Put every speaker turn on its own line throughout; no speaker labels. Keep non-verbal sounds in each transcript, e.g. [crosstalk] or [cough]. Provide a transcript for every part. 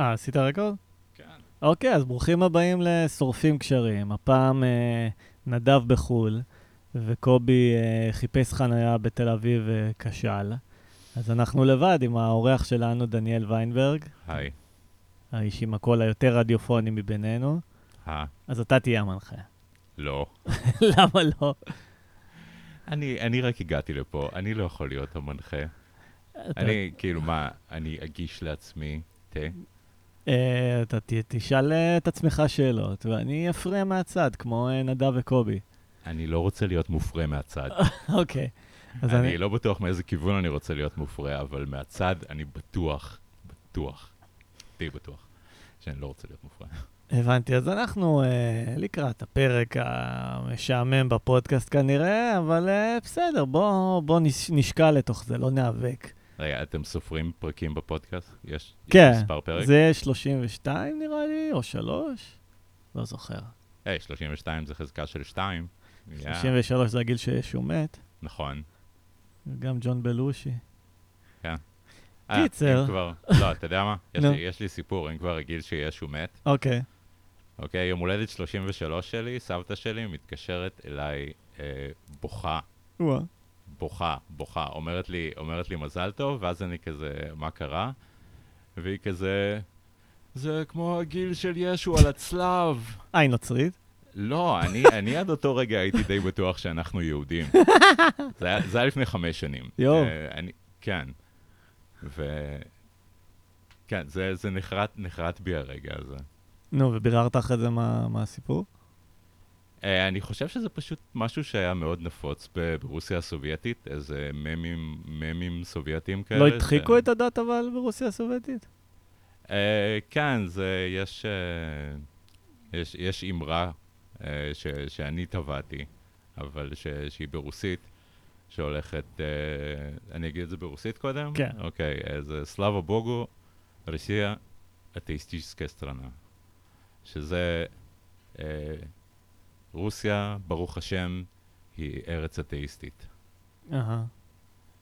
אה, עשית רקורד?
כן.
אוקיי, אז ברוכים הבאים לשורפים קשרים. הפעם אה, נדב בחו"ל, וקובי אה, חיפש חניה בתל אביב וכשל. אז אנחנו לבד עם האורח שלנו, דניאל ויינברג,
היי.
האיש עם הקול היותר רדיופוני מבינינו.
אה,
אז אתה תהיה המנחה.
לא. [laughs]
למה לא?
אני, אני רק הגעתי לפה, אני לא יכול להיות המנחה.
אתה-
אני, כאילו, מה, אני אגיש לעצמי תה?
אה, אתה תשאל אה, את עצמך שאלות, ואני אפריע מהצד, כמו אה, נדב וקובי.
אני לא רוצה להיות מופרה מהצד. [laughs]
אוקיי. אז
אני
אני...
לא בטוח מאיזה כיוון אני רוצה להיות מופרה, אבל מהצד אני בטוח, בטוח, די בטוח, שאני לא רוצה להיות מופרה.
הבנתי, אז אנחנו אה, לקראת הפרק המשעמם בפודקאסט כנראה, אבל אה, בסדר, בוא, בוא נש, נשקע לתוך זה, לא ניאבק.
רגע, אתם סופרים פרקים בפודקאסט? יש,
כן,
מספר פרק?
זה 32 נראה לי, או 3? לא זוכר.
היי, 32 זה חזקה של 2.
33 זה הגיל שישו מת,
נכון.
גם ג'ון בלושי.
אה,
קיצר.
כבר, לא, אתה יודע מה? יש. לי- סיפור, אם כבר רגיל שישו מת.
אוקיי.
אוקיי, יום הולדת 33 שלי, סבתא שלי מתקשרת אליי אה, בוכה. בוכה, בוכה. אומרת לי, אומרת לי מזל טוב, ואז אני כזה, מה קרה? והיא כזה, זה כמו הגיל של ישו על הצלב.
אה, היא נוצרית?
לא, אני, אני עד אותו רגע הייתי די בטוח שאנחנו יהודים. [laughs] זה היה, זה היה לפני חמש שנים.
יואו.
אני, כן. ו... כן, זה, זה נחרט, נחרט בי הרגע הזה.
נו, וביררת אחרי זה מה, מה הסיפור?
אה, אני חושב שזה פשוט משהו שהיה מאוד נפוץ ברוסיה הסובייטית, איזה ממים, ממים סובייטיים כאלה.
לא הדחיקו את הדת אבל ברוסיה הסובייטית?
אה, כן, זה, יש, אה, יש, יש אמרה אה, ש, שאני טבעתי, אבל ש, שהיא ברוסית, שהולכת, אה, אני אגיד את זה ברוסית קודם?
כן.
אוקיי, אה, זה סלאבה בוגו, רוסיה אתאיסטיסטיקה סטרנה. שזה, אה, רוסיה, ברוך השם, היא ארץ אתאיסטית.
אהה.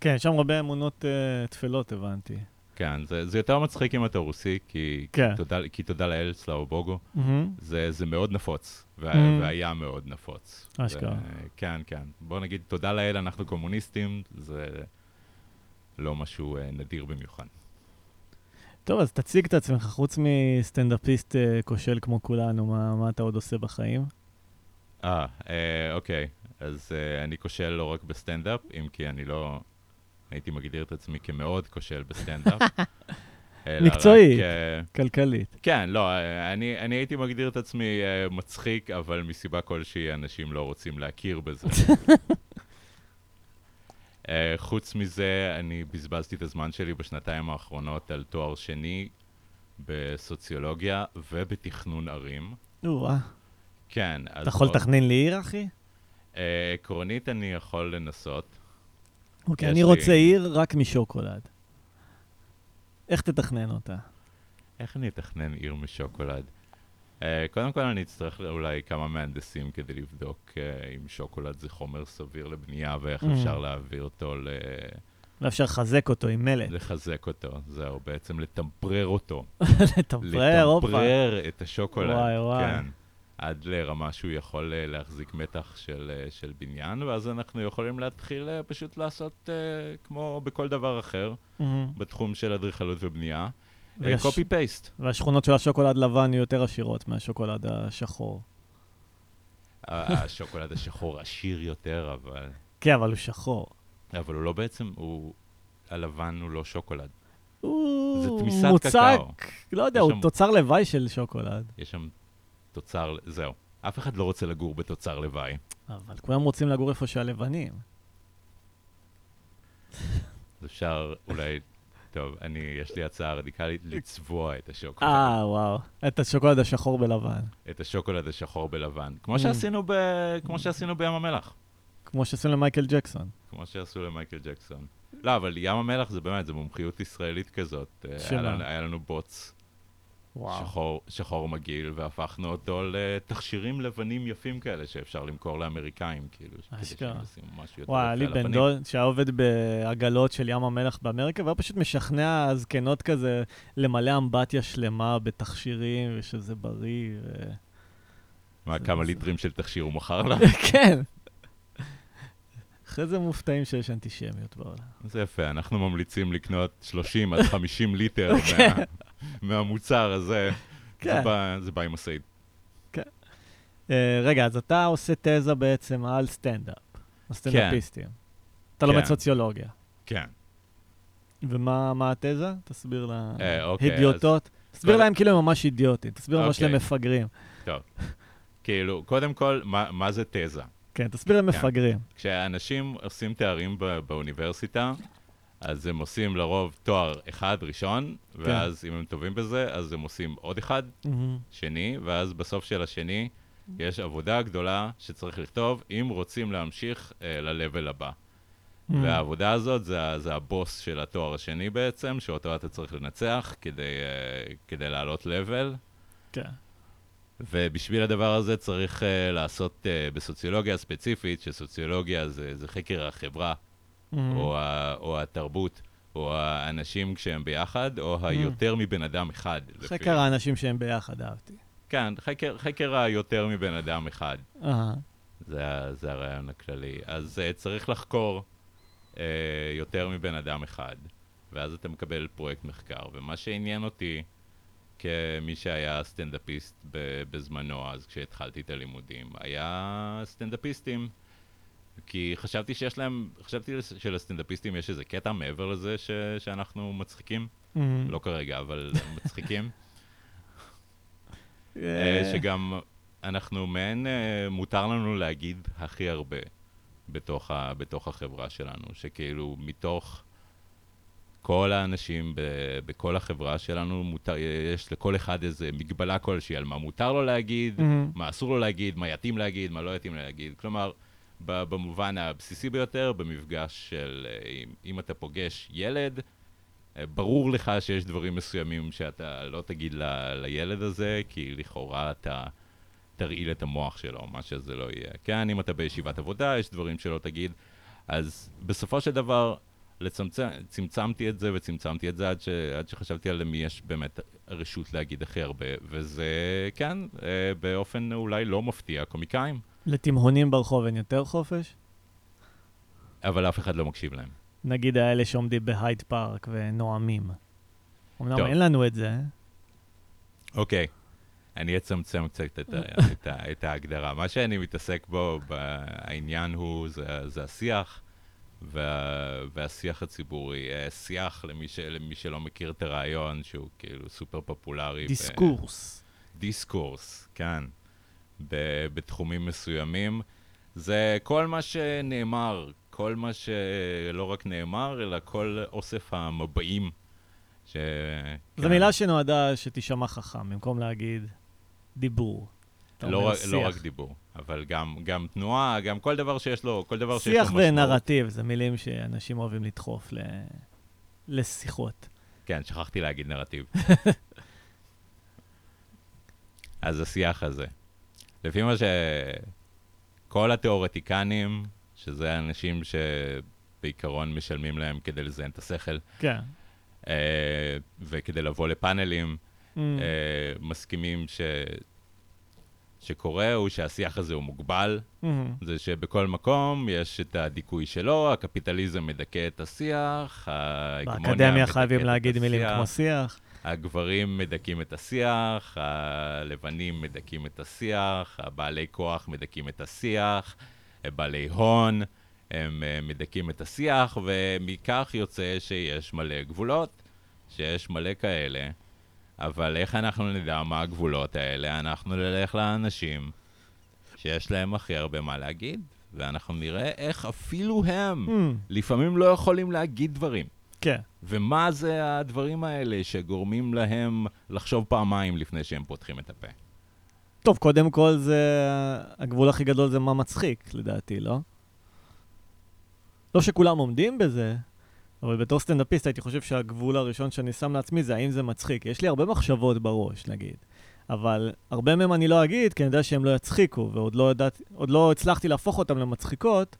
כן, שם הרבה אמונות uh, טפלות, הבנתי.
כן, זה, זה יותר מצחיק אם אתה רוסי, כי,
כן.
כי, תודה, כי תודה לאל סלאבה בוגו. זה, זה מאוד נפוץ, וה. והיה מאוד נפוץ.
אשכרה.
זה, כן, כן. בוא נגיד, תודה לאל, אנחנו קומוניסטים, זה לא משהו אה, נדיר במיוחד.
טוב, אז תציג את עצמך, חוץ מסטנדאפיסט אה, כושל כמו כולנו, מה, מה אתה עוד עושה בחיים?
אה, אה, אוקיי. אז אה, אני כושל לא רק בסטנדאפ, אם כי אני לא... הייתי מגדיר את עצמי כמאוד כושל בסטנדאפ. [laughs]
מקצועית.
אה,
כלכלית.
כן, לא, אני, אני הייתי מגדיר את עצמי אה, מצחיק, אבל מסיבה כלשהי אנשים לא רוצים להכיר בזה. [laughs] אה, חוץ מזה, אני בזבזתי את הזמן שלי בשנתיים האחרונות על תואר שני בסוציולוגיה ובתכנון ערים.
או-אה.
כן.
אתה יכול לתכנן לי עיר, אחי?
אה, עקרונית אני יכול לנסות.
אוקיי, אני רוצה עיר רק משוקולד. איך תתכנן אותה?
איך אני אתכנן עיר משוקולד? Uh, קודם כל אני אצטרך אולי כמה מהנדסים כדי לבדוק uh, אם שוקולד זה חומר סביר לבנייה ואיך
Mm.
אפשר להעביר אותו, ל-
לא אפשר לחזק אותו עם מלט.
לחזק אותו. זהו, בעצם לטמפרר אותו. [laughs]
לטמפרר, הופה.
לטמפרר את השוקולד.
וואי, וואי.
כן. עד לרמה שהוא יכול uh, להחזיק מתח של, uh, של בניין, ואז אנחנו יכולים להתחיל uh, פשוט לעשות כמו בכל דבר אחר
מהמם.
בתחום של אדריכלות ובנייה. קופי פייסט.
והשכונות של השוקולד לבן יהיו יותר עשירות מהשוקולד השחור.
השוקולד השחור עשיר יותר, אבל...
כן, אבל הוא שחור.
אבל הוא לא בעצם, הוא... הלבן הוא לא שוקולד.
הוא
זה תמיסת
מוצק,
קקאו.
לא יודע, הוא
שם-
תוצר לוואי של שוקולד.
יש שם תוצר, זהו. אף אחד לא רוצה לגור בתוצר לוואי.
אבל כולם רוצים לגור איפה שהלבנים.
אז אפשר אולי... טוב, אני, יש לי הצעה רדיקלית, לצבוע את השוקולד.
אה, וואו. את השוקולד השחור בלבן.
את השוקולד השחור בלבן. כמו
Mm.
שעשינו, ב... כמו שעשינו בים המלח.
כמו שעשו למייקל ג'קסון.
כמו שעשו למייקל ג'קסון. לא, אבל ים המלח זה באמת, זה מומחיות ישראלית כזאת. אה,
שמה?
היה לנו בוץ. שחור, שחור מגעיל, והפכנו אותו לתכשירים לבנים יפים כאלה שאפשר למכור לאמריקאים, כאילו, כדי
אשכרה.
שהם ישימו משהו יותר
וואי, היה
יפה
לי
על
בן
הפנים.
דוד שהיה עובד בעגלות של ים המלח באמריקה, והיה פשוט משכנע זקנות כזה למלא אמבטיה שלמה בתכשירים, ושזה בריא. ו...
מה, כמה
זה-
ליטרים של תכשיר הוא מכר [laughs] לה?
כן. אחרי זה מופתעים שיש אנטישמיות בעולם.
זה יפה, אנחנו ממליצים לקנות 30 עד 50 ליטר [laughs]
כן.
מהמוצר הזה.
כן.
זה בא- זה בא עם הסעיד.
אה, רגע, אז אתה עושה תזה בעצם על סטנדאפ, הסטנדאפיסטים. אתה לומד
כן.
סוציולוגיה.
כן.
ומה מה התזה? תסביר
אה, אוקיי,
להדיוטות. תסביר להם כאילו הם ממש אידיוטים. תסביר ממש
אוקיי.
מפגרים.
כאילו, קודם כל, מה זה תזה?
כן, תסביר להם
כן. כשאנשים עושים תארים באוניברסיטה, אז הם עושים לרוב תואר אחד ראשון,
כן.
ואז אם הם טובים בזה, אז הם עושים עוד אחד,
מהמם.
שני, ואז בסוף של השני יש עבודה גדולה שצריך לכתוב אם רוצים להמשיך אה, ל-level הבא.
מהמם.
והעבודה הזאת זה, זה הבוס של התואר השני בעצם, שאותו אתה צריך לנצח כדי, אה, כדי לעלות level.
כן.
ובשביל הדבר הזה צריך uh, לעשות uh, בסוציולוגיה ספציפית, שסוציולוגיה זה, זה חקר החברה. או, ה, או התרבות, או האנשים כשהם ביחד, או היותר מבן אדם אחד. לפי-
חקר האנשים שהם ביחד, אהבתי.
כן, חקר, חקר היותר מבן אדם אחד.
אהה.
זה, זה הרעיון הכללי. אז uh, צריך לחקור uh, יותר מבן אדם אחד, ואז אתה מקבל פרויקט מחקר. ומה שעניין אותי, כמי שהיה סטנדאפיסט בזמנו, אז כשהתחלתי את הלימודים, היה סטנדאפיסטים. כי חשבתי שיש להם, חשבתי שלסטנדאפיסטים יש איזה קטע מעבר לזה ש, שאנחנו מצחיקים.
מהמם.
לא כרגע, אבל מצחיקים. [laughs]
אה,
אה, שגם אנחנו מעין, אה, מותר לנו להגיד הכי הרבה בתוך, ה, בתוך החברה שלנו, שכאילו מתוך כל האנשים ב, בכל החברה שלנו, מותר, יש לכל אחד איזה מגבלה כלשהי על מה מותר לו להגיד,
מהמם.
מה אסור לו להגיד, מה יתאים להגיד, מה לא יתאים להגיד. כלומר, במובן הבסיסי ביותר, במפגש של אה, אם, אם אתה פוגש ילד, אה, ברור לך שיש דברים מסוימים שאתה לא תגיד ל, לילד הזה, כי לכאורה אתה תרעיל את המוח שלו, מה שזה לא יהיה. כן, אם אתה בישיבת עבודה, יש דברים שלא תגיד. אז בסופו של דבר, לצמצם, צמצמתי את זה וצמצמתי את זה עד, ש, עד שחשבתי על למי יש באמת רשות להגיד הכי הרבה, וזה, כן, אה, באופן אולי לא מפתיע, קומיקאים,
לתימהונים ברחוב אין יותר חופש?
אבל אף אחד לא מקשיב להם.
נגיד האלה שעומדים בהייד פארק ונואמים. אמנם
טוב.
אין לנו את זה.
אוקיי, אני אצמצם קצת את, ה, [laughs] את, ה, את ההגדרה. מה שאני מתעסק בו, העניין הוא, זה, זה השיח וה, והשיח הציבורי. אה, שיח, למי, ש, למי שלא מכיר את הרעיון, שהוא כאילו סופר פופולרי. ב-
דיסקורס.
דיסקורס, כן, ב- בתחומים מסוימים. זה כל מה שנאמר, כל מה שלא רק נאמר, אלא כל אוסף המבעים. ש...
זו
כן.
מילה שנועדה שתישמע חכם, במקום להגיד דיבור.
לא, רק, לא
שיח.
רק דיבור, אבל גם, גם תנועה, גם כל דבר שיש לו, כל דבר שיש לו
שיח
משמעות.
ונרטיב, זה מילים שאנשים אוהבים לדחוף ל... לשיחות.
כן, שכחתי להגיד נרטיב. [laughs] אז השיח הזה. לפי מה שכל התיאורטיקנים, שזה אנשים שבעיקרון משלמים להם כדי לזיין את השכל,
כן.
אה, וכדי לבוא לפאנלים,
Mm.
אה, מסכימים ש... שקורה הוא שהשיח הזה הוא מוגבל,
Mhm.
זה שבכל מקום יש את הדיכוי שלו, הקפיטליזם מדכא את השיח, ההגמוניה
באקדמיה
מדכאת
חייבים
את
להגיד מילים
השיח,
כמו שיח.
הגברים מדכאים את השיח, הלבנים מדכאים את השיח, הבעלי כוח מדכאים את השיח, בעלי הון הם אה, מדכאים את השיח, ומכך יוצא שיש מלא גבולות, שיש מלא כאלה, אבל איך אנחנו נדע מה הגבולות האלה? אנחנו נלך לאנשים שיש להם הכי הרבה מה להגיד, ואנחנו נראה איך אפילו הם
Mm.
לפעמים לא יכולים להגיד דברים.
כן.
ומה זה הדברים האלה שגורמים להם לחשוב פעמיים לפני שהם פותחים את הפה?
טוב, קודם כל זה... הגבול הכי גדול זה מה מצחיק, לדעתי, לא? לא שכולם עומדים בזה, אבל בתור סטנדאפיסט הייתי חושב שהגבול הראשון שאני שם לעצמי זה האם זה מצחיק. יש לי הרבה מחשבות בראש, נגיד. אבל הרבה מהם אני לא אגיד, כי אני יודע שהם לא יצחיקו, ועוד לא, ידעת, לא הצלחתי להפוך אותם למצחיקות,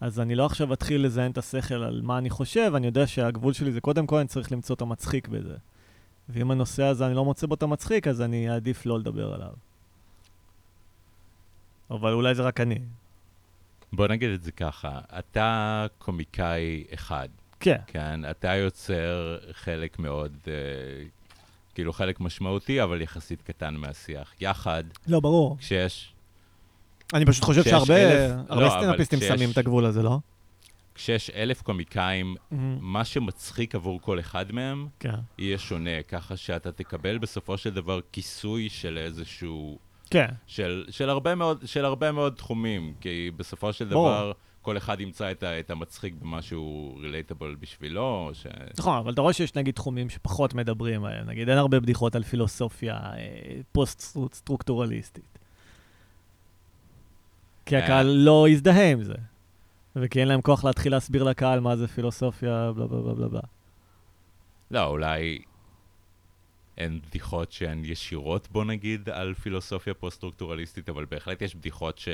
אז אני לא עכשיו אתחיל לזיין את השכל על מה אני חושב, אני יודע שהגבול שלי זה קודם כל אני צריך למצוא את המצחיק בזה. ואם הנושא הזה אני לא מוצא בו את המצחיק, אז אני אעדיף לא לדבר עליו. אבל אולי זה רק אני.
בוא נגיד את זה ככה, אתה קומיקאי אחד.
כן.
כן, אתה יוצר חלק מאוד, אה, כאילו חלק משמעותי, אבל יחסית קטן מהשיח. יחד,
לא, ברור.
כשיש,
אני פשוט חושב שהרבה
לא, כשיש-
שמים את הגבול הזה, לא?
כשיש אלף קומיקאים, מה שמצחיק עבור כל אחד מהם,
כן.
יהיה שונה, ככה שאתה תקבל בסופו של דבר כיסוי של איזשהו...
כן.
של, של, הרבה מאוד, של הרבה מאוד תחומים, כי בסופו של
ברור.
דבר, כל אחד ימצא את, ה, את המצחיק במה שהוא רילייטבל בשבילו, ש...
נכון, אבל אתה רואה שיש נגיד תחומים שפחות מדברים עליהם. נגיד, אין הרבה בדיחות על פילוסופיה אה, פוסט-סטרוקטורליסטית. כי
אה.
הקהל לא יזדהה עם זה. וכי אין להם כוח להתחיל להסביר לקהל מה זה פילוסופיה, בלה בלה בלה בלה בלה.
לא, אולי אין בדיחות שהן ישירות, בוא נגיד, על פילוסופיה פוסט-סטרוקטורליסטית, אבל בהחלט יש בדיחות ש...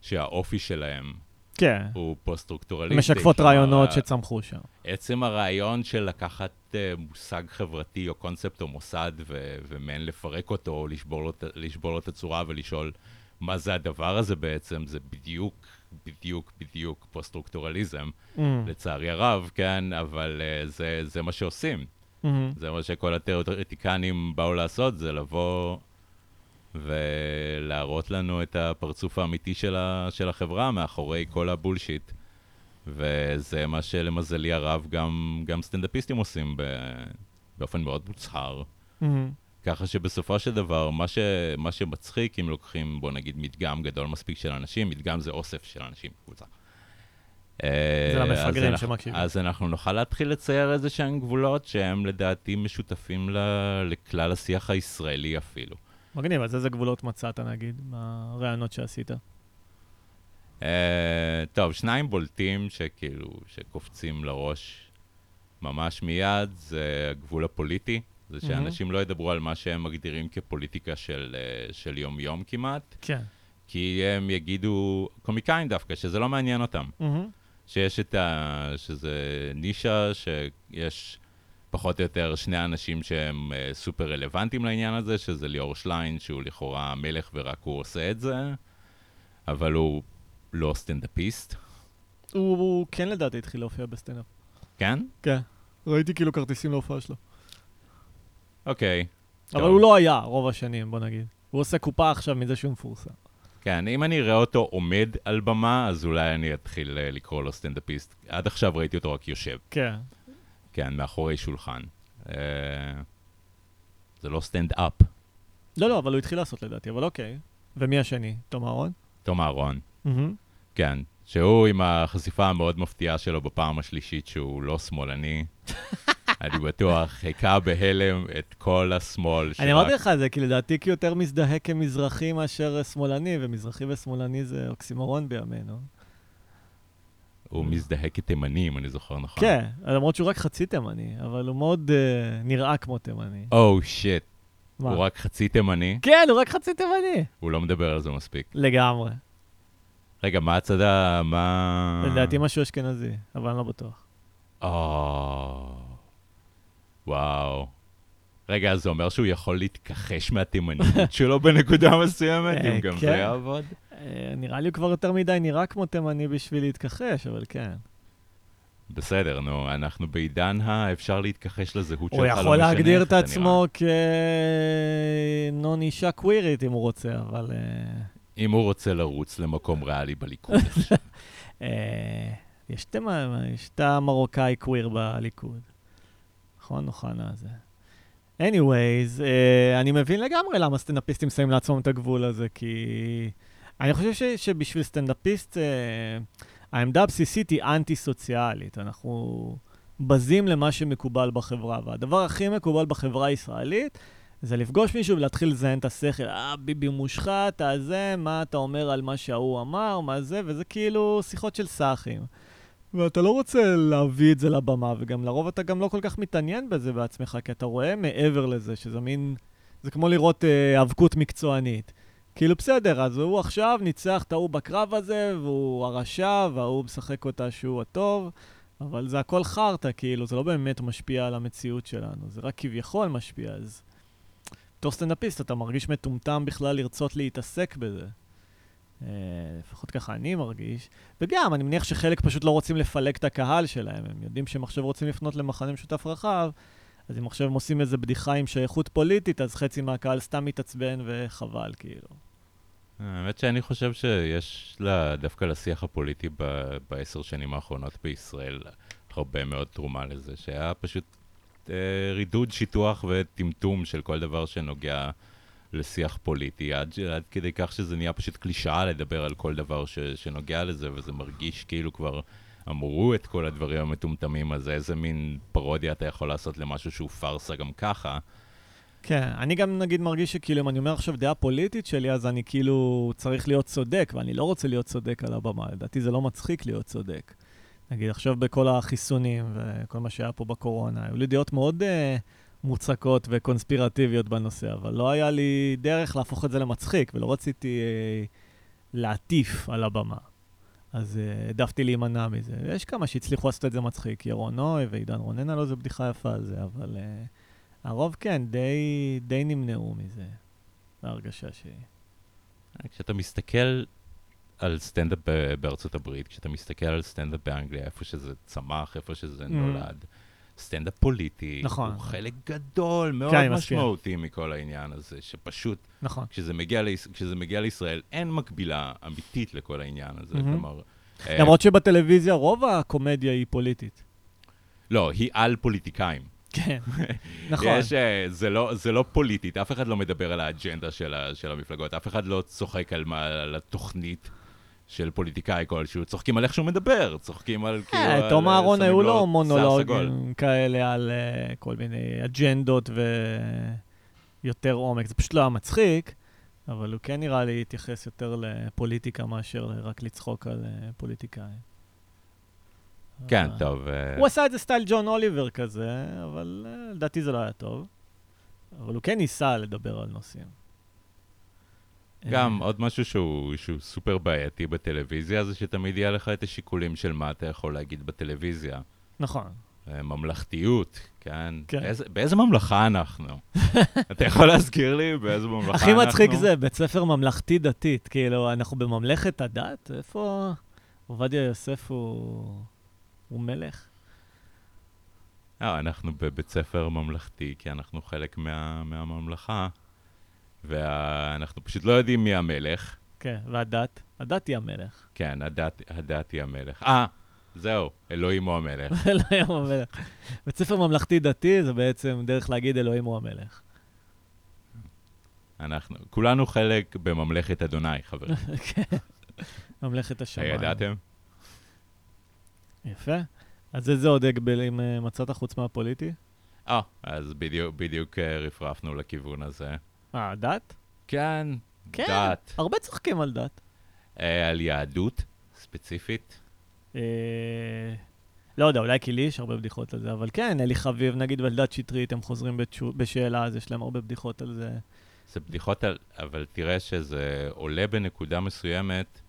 שהאופי שלהם
כן.
הוא פוסט-סטרוקטורליסטי.
משקפות
כלומר,
רעיונות שצמחו שם.
עצם הרעיון של לקחת uh, מושג חברתי או קונספט או מוסד ו- ומעין לפרק אותו, או לשבור לו, לשבור לו את הצורה ולשאול מה זה הדבר הזה בעצם, זה בדיוק, בדיוק, בדיוק פוסט-סטרוקטורליזם,
Mm,
לצערי הרב, כן, אבל uh, זה, זה מה שעושים.
mhm.
זה מה שכל התיאורטיקנים באו לעשות, זה לבוא ולהראות לנו את הפרצוף האמיתי של, ה, של החברה מאחורי כל הבולשיט. וזה מה שלמזלי הרב גם, גם סטנדאפיסטים עושים ב, באופן מאוד מוצהר.
Mhm.
ככה שבסופו של דבר, מה, ש, מה שמצחיק, אם לוקחים, בוא נגיד, מדגם גדול מספיק של אנשים, מדגם זה אוסף של אנשים בקבוצה.
זה
אה,
למפגרים שמקשיבים.
אז אנחנו נוכל להתחיל לצייר איזה שהם גבולות שהם לדעתי משותפים ל- לכלל השיח הישראלי אפילו.
מגניב, אז איזה גבולות מצאת, נגיד, מהרעיונות שעשית?
אה, טוב, שניים בולטים שכאילו, שקופצים לראש ממש מיד, זה הגבול הפוליטי. זה שאנשים לא ידברו על מה שהם מגדירים כפוליטיקה של, אה, של יום-יום כמעט,
כן.
כי הם יגידו, קומיקאים דווקא, שזה לא מעניין אותם.
Mhm.
שיש את ה... שזה נישה, שיש פחות או יותר שני אנשים שהם uh, סופר רלוונטיים לעניין הזה, שזה ליאור שליין, שהוא לכאורה מלך ורק הוא עושה את זה, אבל הוא לא סטנדאפיסט,
הוא הוא כן לדעתי התחיל להופיע בסטנדאפ.
כן?
כן. ראיתי כאילו כרטיסים להופעה שלו.
אוקיי.
אבל
טוב.
הוא לא היה רוב השנים, בוא נגיד. הוא עושה קופה עכשיו מזה שהוא מפורסם.
כן, אם אני אראה אותו עומד על במה, אז אולי אני אתחיל uh, לקרוא לו סטנדאפיסט. עד עכשיו ראיתי אותו רק יושב,
כן.
כן, מאחורי שולחן. Uh, זה לא סטנד-אפ.
לא, לא, אבל הוא התחיל לעשות לדעתי, אבל אוקיי. ומי השני? תום אהרון?
תום אהרון. כן, שהוא עם החשיפה המאוד מפתיעה שלו בפעם השלישית שהוא לא שמאלני. [laughs] אני בטוח, היכה בהלם את כל השמאל.
אני אמרתי לך זה, כי לדעתי כי יותר מזדהה כמזרחי מאשר שמאלני, ומזרחי ושמאלני זה אוקסימורון בימינו.
הוא מזדהה כתימני, אם אני זוכר נכון.
כן, למרות שהוא רק חצי תימני, אבל הוא מאוד אה, נראה כמו תימני.
או שיט,
מה?
הוא רק חצי תימני,
כן, הוא רק חצי תימני.
הוא לא מדבר על זה מספיק.
לגמרי.
רגע, מה הצד ה... מה...
לדעתי משהו אשכנזי, אבל אני לא בטוח.
או... וואו. רגע, אז זה אומר שהוא יכול להתכחש מהתימניות [laughs] שלו בנקודה מסוימת,
אה,
אם גם
כן.
זה יעבוד?
אה, נראה לי הוא כבר יותר מדי נראה כמו תימני בשביל להתכחש, אבל כן.
בסדר, נו, אנחנו בעידן האפשר להתכחש לזהות שלך,
הוא
לא
יכול
משנה
להגדיר
איך
את
אתה
עצמו כנון אישה קווירית אם הוא רוצה, אבל... אה,
נראה. אם הוא רוצה לרוץ למקום ריאלי בליכוד. [laughs]
את יש את המרוקאי קוויר בליכוד. נכון, אוחנה הזה. anyways, uh, אני מבין לגמרי למה סטנדאפיסטים שמים לעצמם את הגבול הזה, כי אני חושב ש, שבשביל סטנדאפיסט, uh, העמדה הבסיסית היא אנטי-סוציאלית. אנחנו בזים למה שמקובל בחברה, והדבר הכי מקובל בחברה הישראלית זה לפגוש מישהו ולהתחיל לזיין את השכל. אה, ביבי מושחת, אה זה, מה אתה אומר על מה שההוא אמר, מה זה, וזה כאילו שיחות של סאחים. ואתה לא רוצה להביא את זה לבמה, וגם לרוב אתה גם לא כל כך מתעניין בזה בעצמך, כי אתה רואה מעבר לזה, שזה מין... זה כמו לראות אה, האבקות מקצוענית. כאילו, בסדר, אז הוא עכשיו ניצח את ההוא בקרב הזה, והוא הרשע, וההוא משחק אותה שהוא הטוב, אבל זה הכל חרטא, כאילו, זה לא באמת משפיע על המציאות שלנו, זה רק כביכול משפיע, אז... בתור סטנדאפיסט אתה מרגיש מטומטם בכלל לרצות להתעסק בזה. אה, לפחות ככה אני מרגיש. וגם, אני מניח שחלק פשוט לא רוצים לפלג את הקהל שלהם. הם יודעים שהם עכשיו רוצים לפנות למחנה משותף רחב, אז אם עכשיו הם עושים איזה בדיחה עם שייכות פוליטית, אז חצי מהקהל סתם מתעצבן וחבל, כאילו.
האמת שאני חושב שיש לה, דווקא לשיח הפוליטי ב- בעשר שנים האחרונות בישראל הרבה מאוד תרומה לזה, שהיה פשוט אה, רידוד, שיטוח וטמטום של כל דבר שנוגע לשיח פוליטי, עד, עד כדי כך שזה נהיה פשוט קלישאה לדבר על כל דבר ש, שנוגע לזה, וזה מרגיש כאילו כבר אמרו את כל הדברים המטומטמים, אז איזה מין פרודיה אתה יכול לעשות למשהו שהוא פארסה גם ככה.
כן, אני גם נגיד מרגיש שכאילו אם אני אומר עכשיו דעה פוליטית שלי, אז אני כאילו צריך להיות צודק, ואני לא רוצה להיות צודק על הבמה. לדעתי זה לא מצחיק להיות צודק. נגיד עכשיו בכל החיסונים וכל מה שהיה פה בקורונה, היו לי דעות מאוד uh, מוצקות וקונספירטיביות בנושא, אבל לא היה לי דרך להפוך את זה למצחיק, ולא רציתי uh, להטיף על הבמה. אז uh, העדפתי להימנע מזה. יש כמה שהצליחו לעשות את זה מצחיק, ירון נוי ועידן רונן, היה לו איזה בדיחה יפה על זה, אבל... Uh, הרוב כן, די, די נמנעו מזה, ההרגשה שלי.
כשאתה מסתכל על סטנדאפ בארצות הברית, כשאתה מסתכל על סטנדאפ באנגליה, איפה שזה צמח, איפה שזה mm. נולד, סטנדאפ פוליטי,
נכון.
הוא חלק גדול, מאוד כן, משמעותי מכל העניין הזה, שפשוט,
נכון.
כשזה מגיע, ליש... כשזה מגיע לישראל, אין מקבילה אמיתית לכל העניין הזה, mm-hmm. כלומר...
למרות uh, שבטלוויזיה רוב הקומדיה היא פוליטית.
לא, היא על פוליטיקאים.
כן, [laughs] נכון.
יש, uh, זה, לא, זה לא פוליטית, אף אחד לא מדבר על האג'נדה של, ה, של המפלגות, אף אחד לא צוחק על, מה, על התוכנית של פוליטיקאי כלשהו, צוחקים על איך שהוא מדבר, צוחקים על כאילו...
אה, תום אהרון היו לו מונולוגים כאלה על uh, כל מיני אג'נדות ויותר עומק, זה פשוט לא היה מצחיק. אבל הוא כן נראה לי התייחס יותר לפוליטיקה מאשר רק לצחוק על פוליטיקאים.
כן, טוב. אה,
הוא עשה את זה סטייל ג'ון אוליבר כזה, אבל אה, לדעתי זה לא היה טוב. אבל הוא כן ניסה לדבר על נושאים.
גם עוד משהו שהוא, שהוא סופר בעייתי בטלוויזיה, זה שתמיד יהיה לך את השיקולים של מה אתה יכול להגיד בטלוויזיה.
נכון.
אה, ממלכתיות, כן? כן. באיזה, באיזה ממלכה אנחנו? [laughs] אתה יכול להזכיר לי באיזה ממלכה אנחנו?
הכי מצחיק זה בית ספר ממלכתי-דתית. כאילו, אנחנו בממלכת הדת? איפה... עובדיה יוסף הוא... הוא מלך?
לא, אנחנו בבית ספר ממלכתי, כי אנחנו חלק מה, מהממלכה, ואנחנו פשוט לא יודעים מי המלך.
כן, והדת? הדת היא המלך.
כן, הדת, הדת היא המלך. אה, זהו, אלוהים הוא המלך. [laughs]
אלוהים הוא המלך. בית ספר ממלכתי-דתי זה בעצם דרך להגיד אלוהים הוא המלך.
אנחנו, כולנו חלק בממלכת אדוני, חברים. [laughs]
כן, ממלכת השמיים.
הידעתם?
יפה. אז איזה עוד הגבלים אה, מצאת חוץ מהפוליטי?
אה, אז בדיוק, בדיוק אה, רפרפנו לכיוון הזה.
אה, דת?
כן,
כן,
דת.
הרבה צוחקים על דת.
אה, על יהדות, ספציפית.
אה, לא יודע, אולי כי לי יש הרבה בדיחות על זה, אבל כן, אלי חביב, נגיד, ואלדד שטרית, הם חוזרים בתשו, בשאלה, אז יש להם הרבה בדיחות על זה.
זה בדיחות על... אבל תראה שזה עולה בנקודה מסוימת,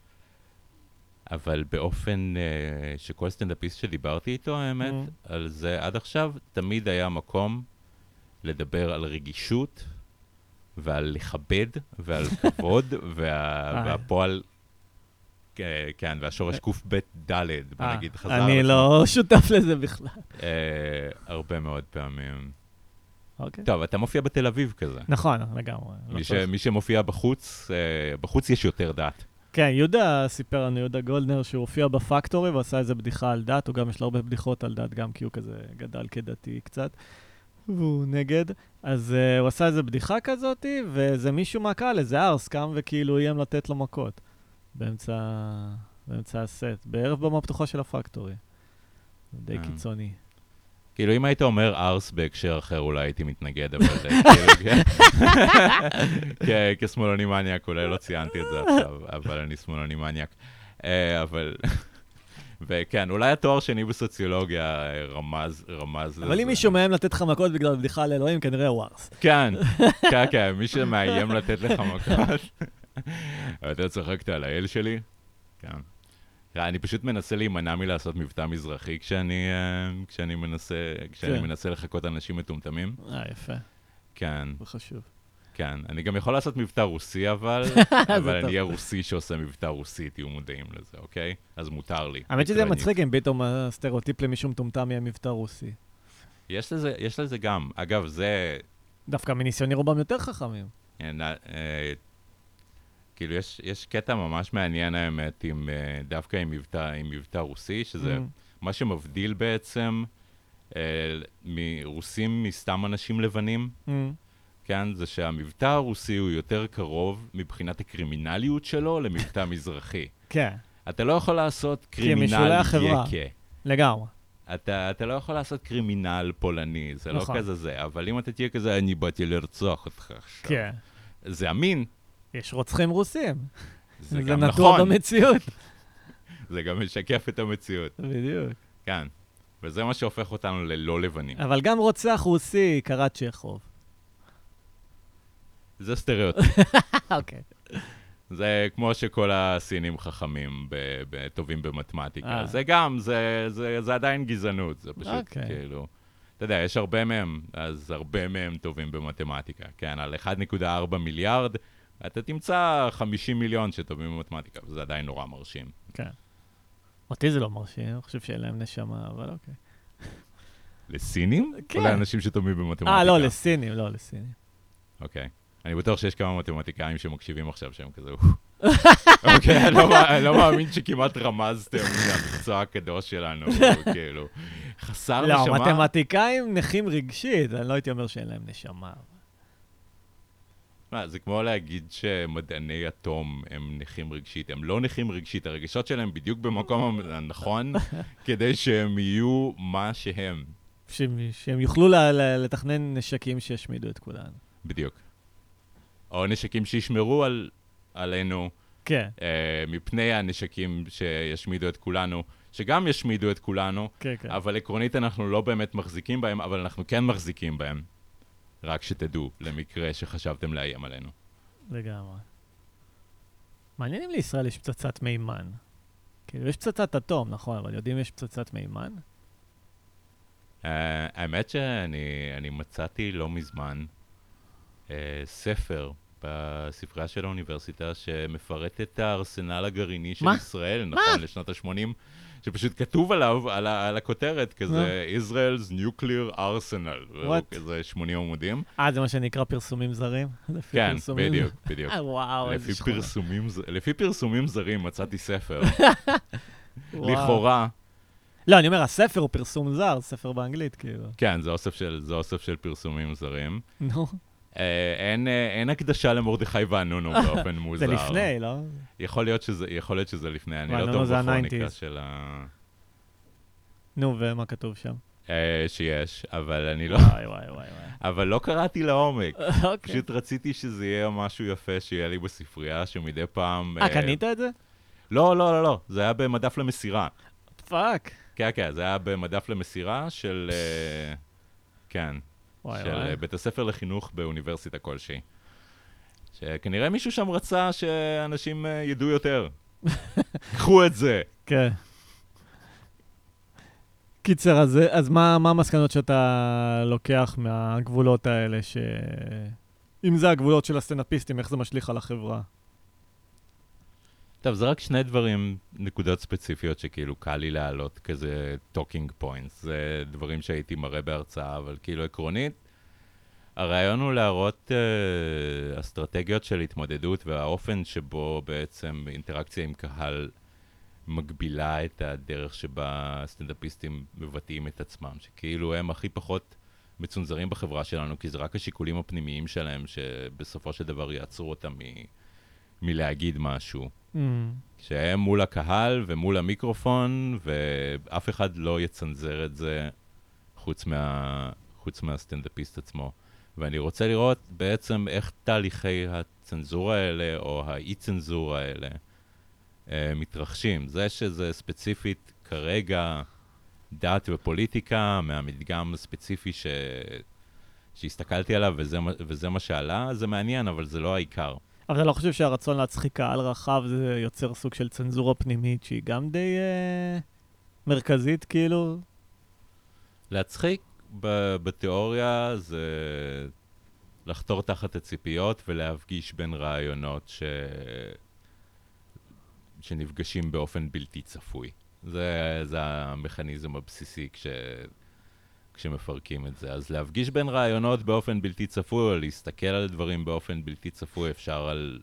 אבל באופן uh, שכל סטנדאפיסט שדיברתי איתו, האמת, mm. על זה עד עכשיו, תמיד היה מקום לדבר על רגישות ועל לכבד ועל כבוד, [laughs] וה, והפועל, כן, והשורש קב ד', בוא נגיד, חזר.
אני לא שותף לזה בכלל. Uh,
הרבה מאוד פעמים.
אוקיי.
טוב, אתה מופיע בתל אביב כזה.
נכון, לגמרי.
מי, לא ש, מי שמופיע בחוץ, בחוץ יש יותר דת.
כן, יהודה סיפר לנו, יהודה גולדנר, שהוא הופיע בפקטורי ועשה איזה בדיחה על דת, הוא גם יש לו הרבה בדיחות על דת, גם כי הוא כזה גדל כדתי קצת, והוא נגד. אז uh, הוא עשה איזה בדיחה כזאת, ואיזה מישהו מהקהל, איזה ארס, קם וכאילו איים לתת לו מכות. באמצע, באמצע הסט, בערב במה פתוחה של הפקטורי. די אה. קיצוני.
כאילו, אם היית אומר ארס בהקשר אחר, אולי הייתי מתנגד, אבל [laughs] כאילו, כן. [laughs] כשמאלני מניאק, אולי לא ציינתי את זה עכשיו, אבל אני שמאלני מניאק. אה, אבל וכן, אולי התואר שני בסוציולוגיה אה, רמז, רמז לזה.
אבל אם מישהו מאיים לתת לך מכות בגלל בדיחה על אלוהים, כנראה הוא ארס.
כן, [laughs] כן, כן, מי שמאיים לתת לך מכות. אתה צחקת על האל שלי? כן. אני פשוט מנסה להימנע מלעשות מבטא מזרחי כשאני, אה, כשאני מנסה, כשאני
כן.
מנסה לחקות אנשים מטומטמים.
אה, יפה,
כן,
זה חשוב.
כן. אני גם יכול לעשות מבטא רוסי, אבל, [laughs] אבל אני. אהיה רוסי שעושה מבטא רוסי, תהיו מודעים לזה, אוקיי? אז מותר לי.
האמת שזה. מצחיק אם פתאום הסטריאוטיפ למישהו מטומטם יהיה מבטא רוסי.
יש לזה, יש לזה גם. אגב, זה...
דווקא מניסיוני רובם יותר חכמים.
אה, אה, כאילו, יש, יש קטע ממש מעניין, האמת, עם, אה, דווקא עם מבטא, עם מבטא רוסי, שזה
Mm.
מה שמבדיל בעצם מרוסים מסתם אנשים לבנים,
Mm.
כן? זה שהמבטא הרוסי הוא יותר קרוב מבחינת הקרימינליות שלו למבטא [laughs] מזרחי.
כן,
אתה לא יכול לעשות
כי הם
קרימינל
משולי החברה.
יקה.
לגמרי.
אתה, אתה לא יכול לעשות קרימינל פולני, זה
נכון.
לא כזה זה, אבל אם אתה תהיה כזה, אני באתי לרצוח אותך עכשיו.
כן.
זה אמין,
יש רוצחים רוסים.
זה,
זה
גם
נטוע
נכון,
במציאות. [laughs]
זה גם משקף את המציאות,
בדיוק.
כן. וזה מה שהופך אותנו ללא לבנים.
אבל גם רוצח רוסי קרא צ'כוב.
זה סטריאוטיפ. [laughs]
אוקיי.
זה כמו שכל הסינים חכמים, ב- ב- טובים במתמטיקה.
אה.
זה גם, זה, זה, זה עדיין גזענות, זה פשוט
אוקיי.
כאילו... אתה יודע, יש הרבה מהם, אז הרבה מהם טובים במתמטיקה. כן, על 1.4 מיליארד, אתה תמצא 50 מיליון שטובים במתמטיקה, וזה עדיין נורא מרשים.
כן. אותי זה לא מרשים, אני חושב שאין להם נשמה, אבל אוקיי.
לסינים?
כן.
או לאנשים שטובים במתמטיקה?
אה, לא, לסינים, לא, לסינים.
אוקיי. אני בטוח שיש כמה מתמטיקאים שמקשיבים עכשיו שהם כזה... אוקיי, אני לא אני לא מאמין שכמעט רמזתם מהמקצוע הקדוש שלנו, כאילו. חסר
לא,
נשמה?
מתמטיקאים נכים רגשית, אני לא הייתי אומר שאין להם נשמה.
מה, זה כמו להגיד שמדעני אטום הם נכים רגשית. הם לא נכים רגשית, הרגשות שלהם בדיוק במקום הנכון, כדי שהם יהיו מה שהם.
שהם, שהם יוכלו לתכנן נשקים שישמידו את כולנו.
בדיוק. או נשקים שישמרו על, עלינו
כן,
אה, מפני הנשקים שישמידו את כולנו, שגם ישמידו את כולנו,
כן, כן.
אבל עקרונית אנחנו לא באמת מחזיקים בהם, אבל אנחנו כן מחזיקים בהם. רק שתדעו, למקרה שחשבתם לאיים עלינו.
לגמרי. מעניין אם לישראל יש פצצת מימן. כאילו, יש פצצת אטום, נכון, אבל יודעים יש פצצת מימן?
Uh, האמת שאני אני מצאתי לא מזמן uh, ספר בספרייה של האוניברסיטה שמפרט את הארסנל הגרעיני של
מה?
ישראל, נכון, לשנות ה-80, שפשוט כתוב עליו, על, ה- על הכותרת, כזה Israel's Nuclear Arsenal,
What?
כזה 80 עמודים.
אה, זה מה שנקרא פרסומים זרים? [laughs]
כן,
פרסומים-
בדיוק, [laughs] בדיוק.
אה, וואו, איזה
ז- לפי פרסומים זרים מצאתי ספר. [laughs] לכאורה,
לא, אני אומר, הספר הוא פרסום זר, ספר באנגלית, כאילו.
כן, זה אוסף של, זה אוסף של פרסומים זרים.
נו,
אה, אין, אה, אין הקדשה למרדכי ואנונו [laughs] באופן מוזר.
זה לפני, לא?
יכול להיות שזה, יכול להיות שזה לפני, אני לא טוב בכרוניקה
ה-90s.
של ה...
נו, ומה כתוב שם?
אה, שיש, אבל אני לא...
וואי, וואי, וואי. [laughs]
אבל לא קראתי לעומק. [laughs]
אוקיי.
פשוט רציתי שזה יהיה משהו יפה שיהיה לי בספרייה, שמדי פעם...
אה, קנית את זה?
לא, לא, לא, לא, זה היה במדף למסירה.
Fuck.
כן, כן, זה היה במדף למסירה של... אה, כן,
וואי,
של
וואי.
אה, בית הספר לחינוך באוניברסיטה כלשהי. שכנראה מישהו שם רצה שאנשים אה, ידעו יותר. [laughs] קחו את זה.
כן. קיצר, אז, אז מה, מה המסקנות שאתה לוקח מהגבולות האלה, ש... אם זה הגבולות של הסטנדאפיסטים, איך זה משליך על החברה?
טוב, זה רק שני דברים, נקודות ספציפיות שכאילו קל לי להעלות כזה talking points. זה דברים שהייתי מראה בהרצאה, אבל כאילו עקרונית, הרעיון הוא להראות uh, אסטרטגיות של התמודדות והאופן שבו בעצם אינטראקציה עם קהל מגבילה את הדרך שבה סטנדאפיסטים מבטאים את עצמם, שכאילו הם הכי פחות מצונזרים בחברה שלנו, כי זה רק השיקולים הפנימיים שלהם שבסופו של דבר יעצרו אותם מ- מלהגיד משהו.
Mm,
שהם מול הקהל ומול המיקרופון, ואף אחד לא יצנזר את זה חוץ, מה, חוץ מהסטנדאפיסט עצמו. ואני רוצה לראות בעצם איך תהליכי הצנזורה האלה, או האי-צנזורה האלה, אה, מתרחשים. זה שזה ספציפית כרגע דת ופוליטיקה מהמדגם הספציפי ש... שהסתכלתי עליו וזה, וזה מה שעלה, זה מעניין, אבל זה לא העיקר.
אבל אתה לא חושב שהרצון להצחיק קהל רחב זה יוצר סוג של צנזורה פנימית שהיא גם די אה, מרכזית, כאילו?
להצחיק ב- בתיאוריה זה לחתור תחת הציפיות ולהפגיש בין רעיונות ש... שנפגשים באופן בלתי צפוי. זה, זה המכניזם הבסיסי כש... כשמפרקים את זה. אז להפגיש בין רעיונות באופן בלתי צפוי, או להסתכל על דברים באופן בלתי צפוי, אפשר על...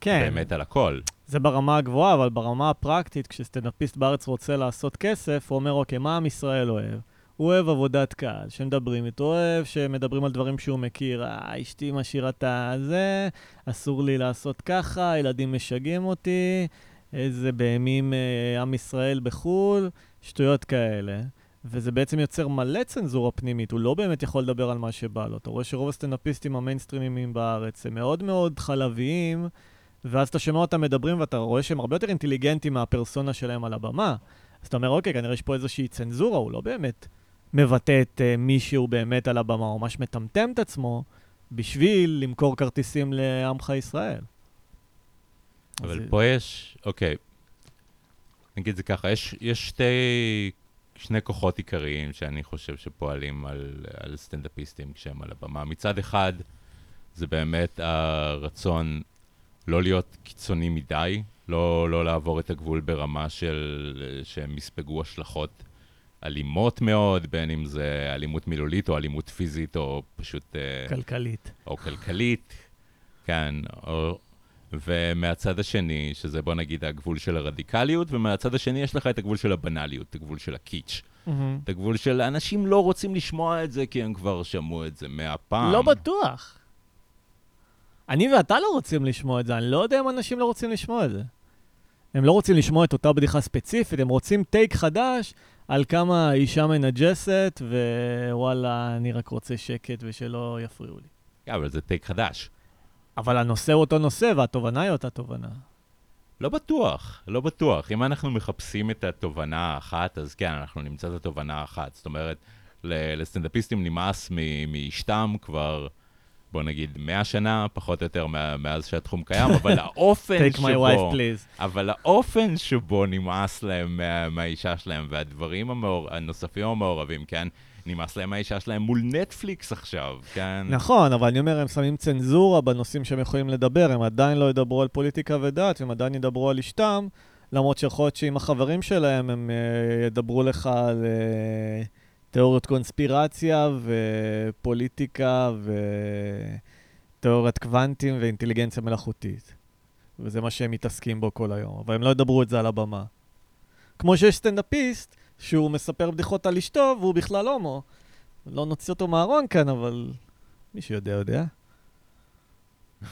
כן.
באמת על הכל.
זה ברמה הגבוהה, אבל ברמה הפרקטית, כשסטנדאפיסט בארץ רוצה לעשות כסף, הוא אומר, אוקיי, מה עם ישראל אוהב? הוא אוהב עבודת קהל, שמדברים איתו, אוהב שמדברים על דברים שהוא מכיר. אה, אשתי משאירה את הזה, אסור לי לעשות ככה, ילדים משגעים אותי, איזה בהמים אה, עם ישראל בחו"ל, שטויות כאלה. וזה בעצם יוצר מלא צנזורה פנימית, הוא לא באמת יכול לדבר על מה שבא לו. אתה רואה שרוב הסטנדאפיסטים המיינסטרימיים בארץ הם מאוד מאוד חלביים, ואז אתה שומע אותם מדברים ואתה רואה שהם הרבה יותר אינטליגנטים מהפרסונה שלהם על הבמה. אז אתה אומר, אוקיי, כנראה יש פה איזושהי צנזורה, הוא לא באמת מבטא את uh, מי שהוא באמת על הבמה, הוא ממש מטמטם את עצמו בשביל למכור כרטיסים לעמך ישראל.
אבל
אז-
פה יש, אוקיי, נגיד זה ככה, יש, יש שתי, שני כוחות עיקריים שאני חושב שפועלים על, על סטנדאפיסטים כשהם על הבמה. מצד אחד, זה באמת הרצון לא להיות קיצוני מדי, לא, לא לעבור את הגבול ברמה של שהם יספגו השלכות אלימות מאוד, בין אם זה אלימות מילולית או אלימות פיזית או פשוט... אה,
כלכלית.
או כלכלית, כן, או... ומהצד השני, שזה בוא נגיד הגבול של הרדיקליות, ומהצד השני יש לך את הגבול של הבנאליות, את הגבול של הקיץ'.
מהמם.
את הגבול של אנשים לא רוצים לשמוע את זה כי הם כבר שמעו את זה מאה פעם.
לא בטוח. אני ואתה לא רוצים לשמוע את זה, אני לא יודע אם אנשים לא רוצים לשמוע את זה. הם לא רוצים לשמוע את אותה בדיחה ספציפית, הם רוצים טייק חדש על כמה האישה מנג'סת, ווואלה, אני רק רוצה שקט ושלא יפריעו לי.
כן, אבל זה טייק חדש.
אבל הנושא הוא אותו נושא, והתובנה היא אותה תובנה.
לא בטוח, לא בטוח. אם אנחנו מחפשים את התובנה האחת, אז כן, אנחנו נמצא את התובנה האחת. זאת אומרת, לסטנדאפיסטים נמאס מאשתם כבר, בוא נגיד, 100 שנה, פחות או יותר מאז שהתחום קיים, [laughs] אבל האופן
Take my
שבו...
wife, please.
אבל האופן שבו נמאס להם מה, מהאישה שלהם, והדברים המעור... הנוספים המעורבים, כן? נמאס להם מהאישה שלהם מול נטפליקס עכשיו, כן?
נכון, אבל אני אומר, הם שמים צנזורה בנושאים שהם יכולים לדבר, הם עדיין לא ידברו על פוליטיקה ודת, הם עדיין ידברו על אשתם, למרות שיכול להיות שעם החברים שלהם הם uh, ידברו לך על uh, תיאוריות קונספירציה ופוליטיקה ותיאוריית קוונטים ואינטליגנציה מלאכותית. וזה מה שהם מתעסקים בו כל היום, אבל הם לא ידברו את זה על הבמה. כמו שיש סטנדאפיסט שהוא מספר בדיחות על אשתו והוא בכלל הומו. לא נוציא אותו מהארון כאן, אבל מי שיודע, יודע. [laughs]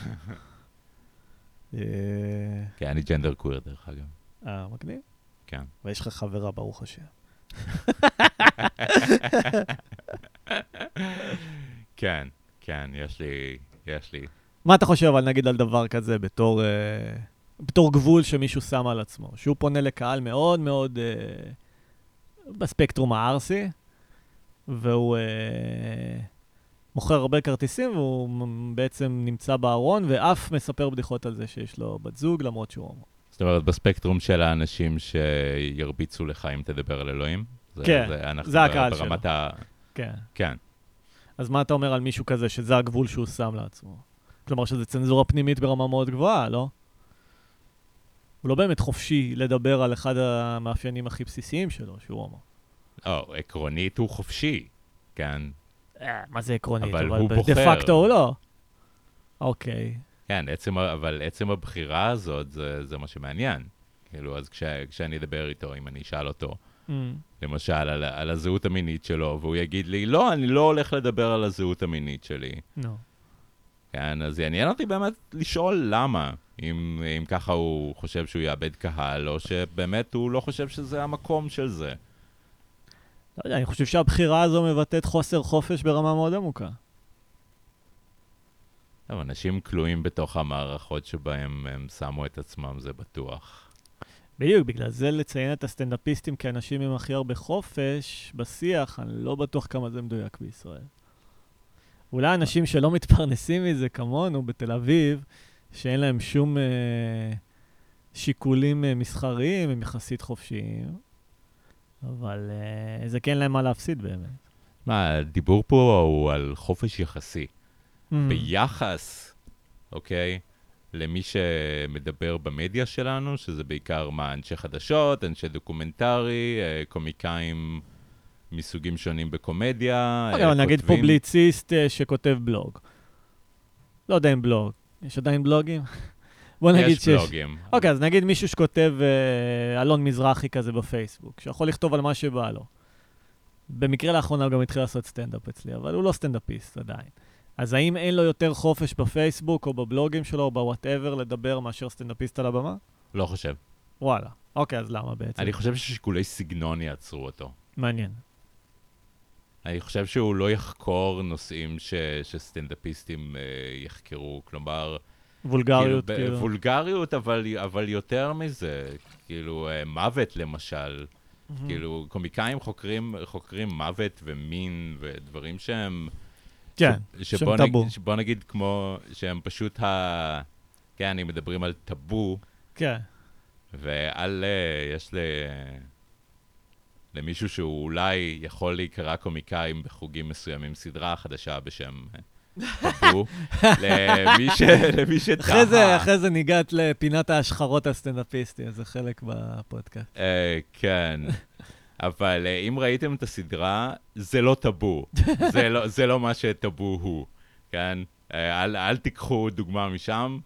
אה,
כן, אני ג'נדר קוויר, דרך אגב.
אה, מגניב.
כן.
ויש לך חברה, ברוך השם. [laughs]
כן, כן, יש לי, יש לי.
מה אתה חושב, אבל נגיד על דבר כזה, בתור, אה, בתור גבול שמישהו שם על עצמו? שהוא פונה לקהל מאוד מאוד אה, בספקטרום הערסי, והוא אה, מוכר הרבה כרטיסים, והוא בעצם נמצא בארון, ואף מספר בדיחות על זה שיש לו בת זוג, למרות שהוא הומו.
זאת אומרת, בספקטרום של האנשים שירביצו לך אם תדבר על אלוהים? זה,
כן,
אנחנו
זה הקהל
ברמת ה...
כן.
כן.
אז מה אתה אומר על מישהו כזה, שזה הגבול שהוא שם לעצמו? כלומר, שזה צנזורה פנימית ברמה מאוד גבוהה, לא? הוא לא באמת חופשי לדבר על אחד המאפיינים הכי בסיסיים שלו, שהוא הומו.
או, עקרונית הוא חופשי, כן.
אה, מה זה עקרונית?
אבל הוא
דה
בוחר.
פקטו הוא לא. אוקיי.
כן, עצם, אבל עצם הבחירה הזאת, זה, זה מה שמעניין. כאילו, אז כש, כשאני אדבר איתו, אם אני אשאל אותו,
Mm,
למשל, על, על הזהות המינית שלו, והוא יגיד לי, לא, אני לא הולך לדבר על הזהות המינית שלי.
נו.
כן, אז יעניין אותי באמת לשאול למה, אם, אם ככה הוא חושב שהוא יאבד קהל, או שבאמת הוא לא חושב שזה המקום של זה.
לא יודע, אני חושב שהבחירה הזו מבטאת חוסר חופש ברמה מאוד עמוקה.
טוב, אנשים כלואים בתוך המערכות שבהם הם שמו את עצמם, זה בטוח.
בדיוק, בגלל זה לציין את הסטנדאפיסטים כאנשים עם הכי הרבה חופש בשיח, אני לא בטוח כמה זה מדויק בישראל. אולי אנשים שלא מתפרנסים מזה, כמונו, בתל אביב, שאין להם שום אה, שיקולים אה, מסחריים, הם יחסית חופשיים, אבל אה, זה כן להם מה להפסיד באמת.
מה, הדיבור פה הוא על חופש יחסי.
Mm.
ביחס, אוקיי? למי שמדבר במדיה שלנו, שזה בעיקר מה, אנשי חדשות, אנשי דוקומנטרי, אה, קומיקאים מסוגים שונים בקומדיה.
אוקיי,
אה,
אבל נגיד
כותבים-
פובליציסט אה, שכותב בלוג. לא יודע אם בלוג. יש עדיין בלוגים? [laughs] בוא נגיד
יש
שיש...
בלוגים.
אוקיי, אז נגיד מישהו שכותב אה, אלון מזרחי כזה בפייסבוק, שיכול לכתוב על מה שבא לו. במקרה לאחרונה הוא גם התחיל לעשות סטנדאפ אצלי, אבל הוא לא סטנדאפיסט עדיין. אז האם אין לו יותר חופש בפייסבוק או בבלוגים שלו או ב whatever לדבר מאשר סטנדאפיסט על הבמה?
לא חושב.
וואלה. אוקיי, אז למה בעצם?
אני חושב ששיקולי סגנון יעצרו אותו.
מעניין.
אני חושב שהוא לא יחקור נושאים ש, שסטנדאפיסטים אה, יחקרו, כלומר...
וולגריות,
ב-
כאילו.
וולגריות, אבל, אבל יותר מזה, כאילו, אה, מוות למשל.
מהמם.
כאילו, קומיקאים חוקרים, חוקרים מוות ומין ודברים שהם...
כן,
ש-
שהם
שבוא
טאבו.
נגיד, שבוא נגיד כמו שהם פשוט ה... כן, אם מדברים על טאבו,
כן.
ועל... אה, יש ל... למישהו שהוא אולי יכול להיקרא קומיקאים בחוגים מסוימים, סדרה חדשה בשם אה, טאבו, [laughs] למי, ש... למי שתהה.
אחרי זה, אחרי זה ניגעת לפינת ההשחרות הסטנדאפיסטי, זה חלק בפודקאסט.
אה, כן. אבל אה, אם ראיתם את הסדרה, זה לא טאבו. [laughs] זה, לא, זה לא מה שטאבו הוא, כן? אל, אל תיקחו דוגמה משם.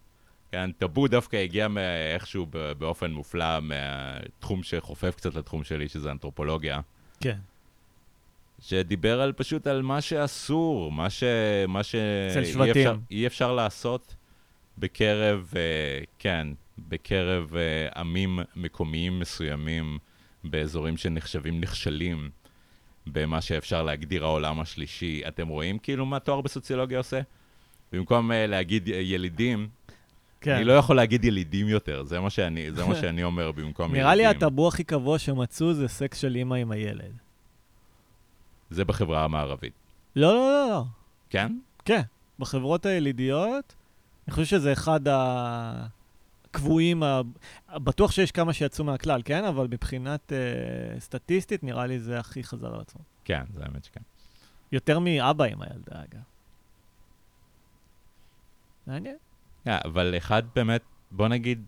כן, טאבו דווקא הגיע איכשהו באופן מופלא מהתחום שחופף קצת לתחום שלי, שזה אנתרופולוגיה.
כן.
שדיבר על פשוט על מה שאסור, מה ש... מה ש...
אצל
אי
שבטים.
אפשר, אי אפשר לעשות בקרב, אה, כן, בקרב אה, עמים מקומיים מסוימים, באזורים שנחשבים נכשלים במה שאפשר להגדיר העולם השלישי. אתם רואים כאילו מה תואר בסוציולוגיה עושה? במקום אה, להגיד אה, ילידים,
כן.
אני לא יכול להגיד ילידים יותר, זה מה שאני, זה מה שאני אומר במקום
נראה לי
ילדים.
הטאבו הכי קבוע שמצאו זה סקס של אימא עם הילד.
זה בחברה המערבית.
לא, לא, לא, לא.
כן?
כן. בחברות הילידיות, אני חושב שזה אחד הקבועים, ה... בטוח שיש כמה שיצאו מהכלל, כן? אבל מבחינת אה, סטטיסטית, נראה לי זה הכי חזר על עצמו.
כן, זה האמת שכן.
יותר מאבא עם הילדה, אגב. מעניין.
Yeah, אבל אחד באמת, בוא נגיד,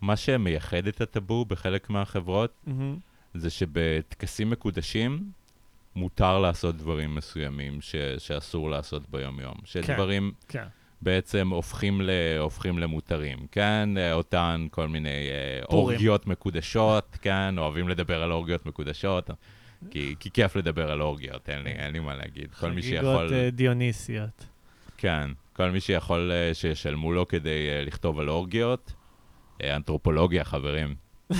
מה שמייחד את הטאבו בחלק מהחברות,
מהמם.
זה שבטקסים מקודשים מותר לעשות דברים מסוימים ש- שאסור לעשות ביום-יום. שדברים
כן.
בעצם הופכים, ל- הופכים למותרים, כן? אה, אותן כל מיני אה,
פורים.
אורגיות מקודשות, כן? אוהבים לדבר על אורגיות מקודשות, כי, כי כיף לדבר על אורגיות, אין לי, אין לי מה להגיד. כל מי שיכול...
חגיגות אה, דיוניסיות.
כן, כל מי שיכול אה, שישלמו לו כדי אה, לכתוב על אורגיות, אה, אנתרופולוגיה, חברים. [laughs]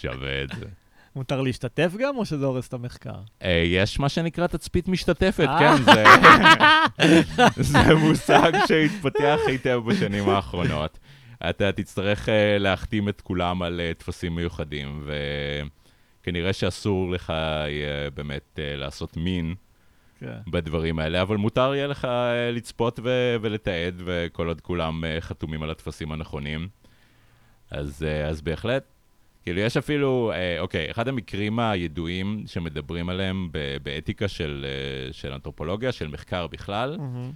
שווה את זה.
מותר להשתתף גם, או שזה הורס את המחקר?
יש מה שנקרא תצפית משתתפת. כן, זה, [laughs] זה מושג שהתפתח היטב בשנים האחרונות. אתה תצטרך להחתים את כולם על טפסים מיוחדים, וכנראה שאסור לך באמת לעשות מין. בדברים האלה, אבל מותר יהיה לך אה, לצפות ו- ולתעד, וכל עוד כולם אה, חתומים על הטפסים הנכונים. אז, אה, אז בהחלט, כאילו יש אפילו, אוקיי, אחד המקרים הידועים שמדברים עליהם באתיקה של, של אנתרופולוגיה, של מחקר בכלל,
מהמם.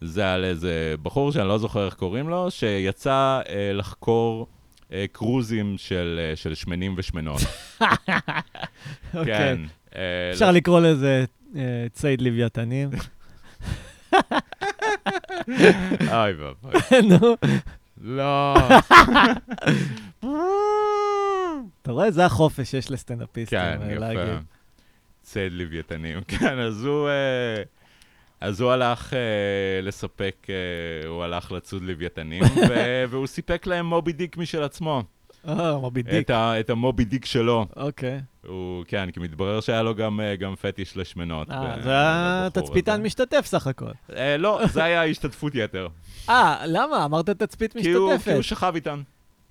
זה על איזה בחור שאני לא זוכר איך קוראים לו, שיצא אה, לחקור אה, קרוזים של, אה, של שמנים ושמנות. [laughs]
אוקיי.
כן. אה,
אפשר לקרוא לזה ציד לוויתנים.
אוי ואבוי.
נו.
לא.
אתה רואה? זה החופש שיש לסטנדאפיסטים.
כן,
אה,
יפה.
להגיד.
צד לוויתנים. [laughs] כן, אז הוא... אה, אז הוא הלך אה, לספק, אה, הוא הלך לצוד לוויתנים, [laughs] והוא סיפק להם מובי דיק משל עצמו.
אה, מובי דיק.
את, המובי דיק שלו.
אוקיי.
הוא, כן, כי מתברר שהיה לו גם, אה, גם פטיש לשמנות.
אה, זה היה תצפיתן. משתתף סך הכל.
אה, לא, זה היה השתתפות יתר.
אה, למה? אמרת תצפית
כי הוא, כי
משתתפת.
הוא שכב איתן.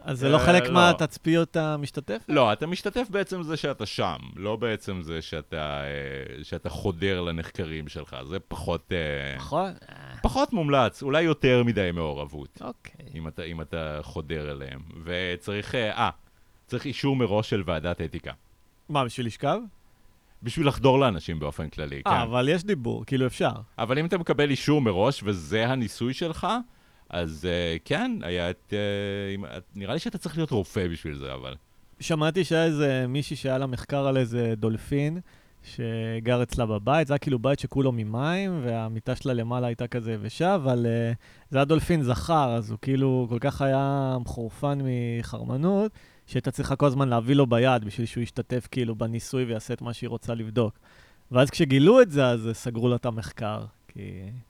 אז זה לא
אה,
חלק
לא.
מהתצפיות המשתתף?
לא, אתה משתתף בעצם זה שאתה שם, לא בעצם זה שאתה, אה, חודר לנחקרים שלך. זה פחות, אה,
נכון?
פחות מומלץ, אולי יותר מדי מעורבות,
אוקיי.
אם אתה, חודר אליהם. וצריך, אה, צריך אישור מראש של ועדת אתיקה.
מה, בשביל לשכב?
בשביל לחדור לאנשים באופן כללי, כן.
אה, אבל יש דיבור, כאילו אפשר.
אבל אם אתה מקבל אישור מראש וזה הניסוי שלך, אז uh, כן, היה את... Uh, נראה לי שאתה צריך להיות רופא בשביל זה, אבל...
שמעתי שהיה איזה מישהי שהיה לה מחקר על איזה דולפין שגר אצלה בבית, זה היה כאילו בית שכולו ממים, והמיטה שלה למעלה הייתה כזה יבשה, אבל uh, זה היה דולפין זכר, אז הוא כאילו כל כך היה מחורפן מחרמנות, שהייתה צריכה כל הזמן להביא לו ביד בשביל שהוא ישתתף כאילו בניסוי ויעשה את מה שהיא רוצה לבדוק. ואז כשגילו את זה, אז סגרו לה את המחקר, כי...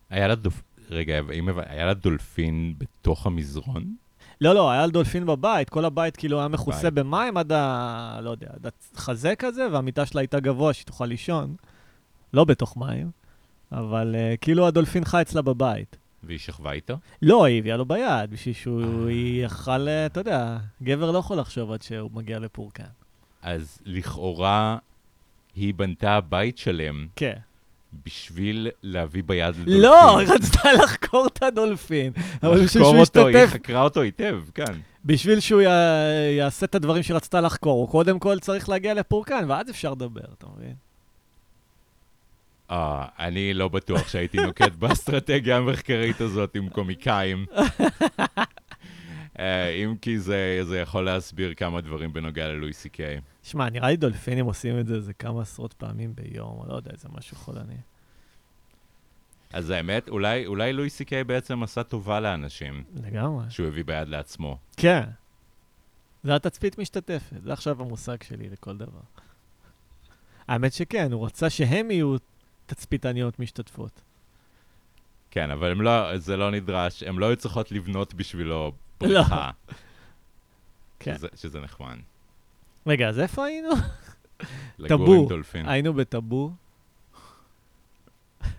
היה לה דולפין... רגע, אם היה לה דולפין בתוך המזרון?
לא, לא, היה דולפין בבית, כל הבית כאילו היה מכוסה. במים עד ה... לא יודע, עד החזה כזה, והמיטה שלה הייתה גבוה, שהיא תוכל לישון. לא בתוך מים, אבל uh, כאילו הדולפין חי אצלה בבית.
והיא שכבה איתו?
לא, היא הביאה לו ביד, בשביל שהוא
אה.
יאכל, אה, אתה יודע, גבר לא יכול לחשוב עד שהוא מגיע לפורקן.
אז לכאורה היא בנתה בית שלם
כן.
בשביל להביא ביד לדולפין.
לא, היא רצתה לחקור את הדולפין. אבל בשביל
לחקור
שהוא
אותו, היא
ישתתף,
חקרה אותו היטב, כן.
בשביל שהוא י- יעשה את הדברים שרצתה לחקור, הוא קודם כל צריך להגיע לפורקן, ואז אפשר לדבר, אתה מבין?
אה, אני לא בטוח שהייתי נוקט [laughs] באסטרטגיה המחקרית הזאת עם קומיקאים. [laughs] אה, אם כי זה, זה יכול להסביר כמה דברים בנוגע ללואי סי קיי.
שמע, נראה לי דולפינים עושים את זה איזה כמה עשרות פעמים ביום, לא יודע, זה משהו חולני.
אז האמת, אולי, אולי לואי סי קיי בעצם עשה טובה לאנשים,
לגמרי.
שהוא הביא ביד לעצמו.
כן. זה התצפית משתתפת, זה עכשיו המושג שלי לכל דבר. האמת שכן, הוא רצה שהם יהיו תצפיתניות משתתפות.
כן, אבל הם לא, זה לא נדרש, הם לא היו צריכות לבנות בשבילו בריכה.
כן.
שזה, נחמד.
רגע, אז איפה היינו?
לגור
טאבו.
עם דולפין.
היינו בטאבו. [laughs]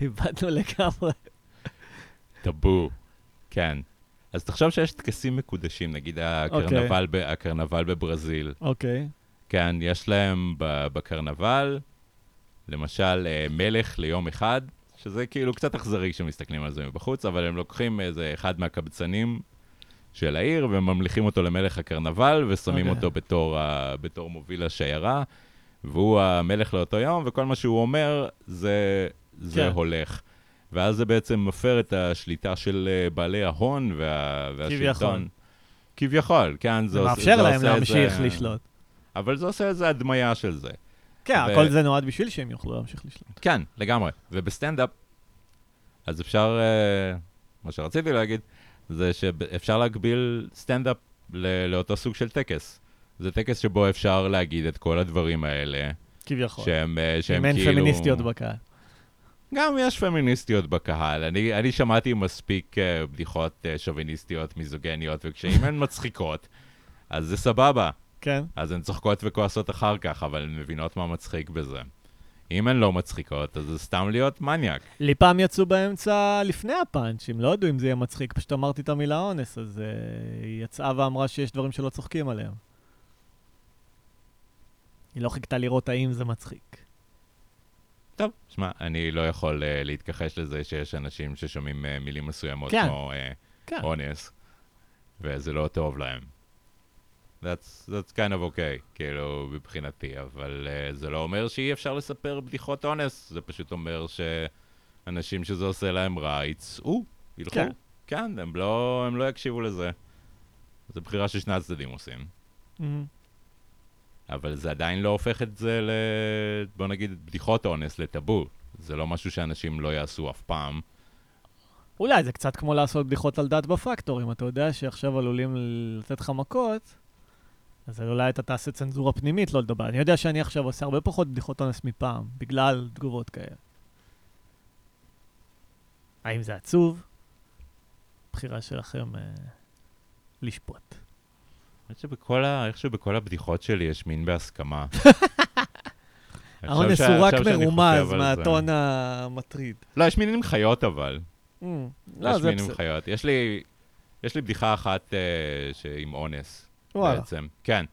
איבדנו לגמרי.
טאבו, כן. אז תחשוב שיש טקסים מקודשים, נגיד הקרנבל, ב, הקרנבל בברזיל.
אוקיי.
כן, יש להם בקרנבל, למשל, אה, מלך ליום אחד, שזה כאילו קצת אכזרי כשמסתכלים על זה מבחוץ, אבל הם לוקחים איזה אחד מהקבצנים של העיר וממליכים אותו למלך הקרנבל ושמים
אוקיי.
אותו בתור, ה- בתור מוביל השיירה, והוא המלך לאותו יום, וכל מה שהוא אומר זה, זה
כן.
הולך. ואז זה בעצם מפר את השליטה של אה, בעלי ההון וה, והשלטון.
כביכול.
כביכול, כן,
זה
עוש-
מאפשר להם
עושה
להמשיך
זה-
לשלוט.
אבל זה עושה איזה הדמיה של זה.
כן,
ו-
הכל זה נועד בשביל שהם יוכלו להמשיך לשלוט.
כן, לגמרי. ובסטנדאפ, אז אפשר, אה, מה שרציתי להגיד, זה שאפשר להקביל סטנדאפ ל- לאותו סוג של טקס. זה טקס שבו אפשר להגיד את כל הדברים האלה,
כביכול.
שהם, אה, שהם
אם אין
כאילו...
פמיניסטיות בקהל.
גם יש פמיניסטיות בקהל. אני, אני שמעתי מספיק uh, בדיחות uh, שוביניסטיות, מיזוגניות, וכשאם הן מצחיקות, אז זה סבבה.
כן.
אז הן צוחקות וכועסות אחר כך, אבל הן מבינות מה מצחיק בזה. אם הן לא מצחיקות, אז זה סתם להיות מניאק.
לי פעם יצאו באמצע לפני הפאנץ', אם לא ידעו אם זה יהיה מצחיק, פשוט אמרתי את המילה אונס, אז uh, היא יצאה ואמרה שיש דברים שלא צוחקים עליהם. היא לא חיכתה לראות האם זה מצחיק.
טוב, שמע, אני לא יכול uh, להתכחש לזה שיש אנשים ששומעים uh, מילים מסוימות
כן.
כמו uh,
כן.
אונס, וזה לא טוב להם. That's, that's kind of okay, כאילו, מבחינתי, אבל uh, זה לא אומר שאי אפשר לספר בדיחות אונס, זה פשוט אומר שאנשים שזה עושה להם רע יצאו, ילכו.
כן.
כן, הם לא, הם לא יקשיבו לזה. זו בחירה ששני הצדדים עושים.
מהמם.
אבל זה עדיין לא הופך את זה ל... בוא נגיד, בדיחות אונס לטאבו. זה לא משהו שאנשים לא יעשו אף פעם.
אולי זה קצת כמו לעשות בדיחות על דת בפקטורים. אתה יודע שעכשיו עלולים לתת לך מכות, אז אולי אתה תעשה צנזורה פנימית לא לדבר. אני יודע שאני עכשיו עושה הרבה פחות בדיחות אונס מפעם, בגלל תגובות כאלה. האם זה עצוב? בחירה שלכם אה, לשפוט.
אני חושב שבכל ה... איכשהו בכל הבדיחות שלי יש מין בהסכמה. [laughs]
האונס הוא רק מרומז מהטון
זה.
המטריד.
לא, יש מין עם חיות אבל.
Mm, לא,
יש
זה
מין עם
בסדר.
חיות. יש לי... יש לי בדיחה אחת אה, עם אונס,
וואלה.
בעצם. כן.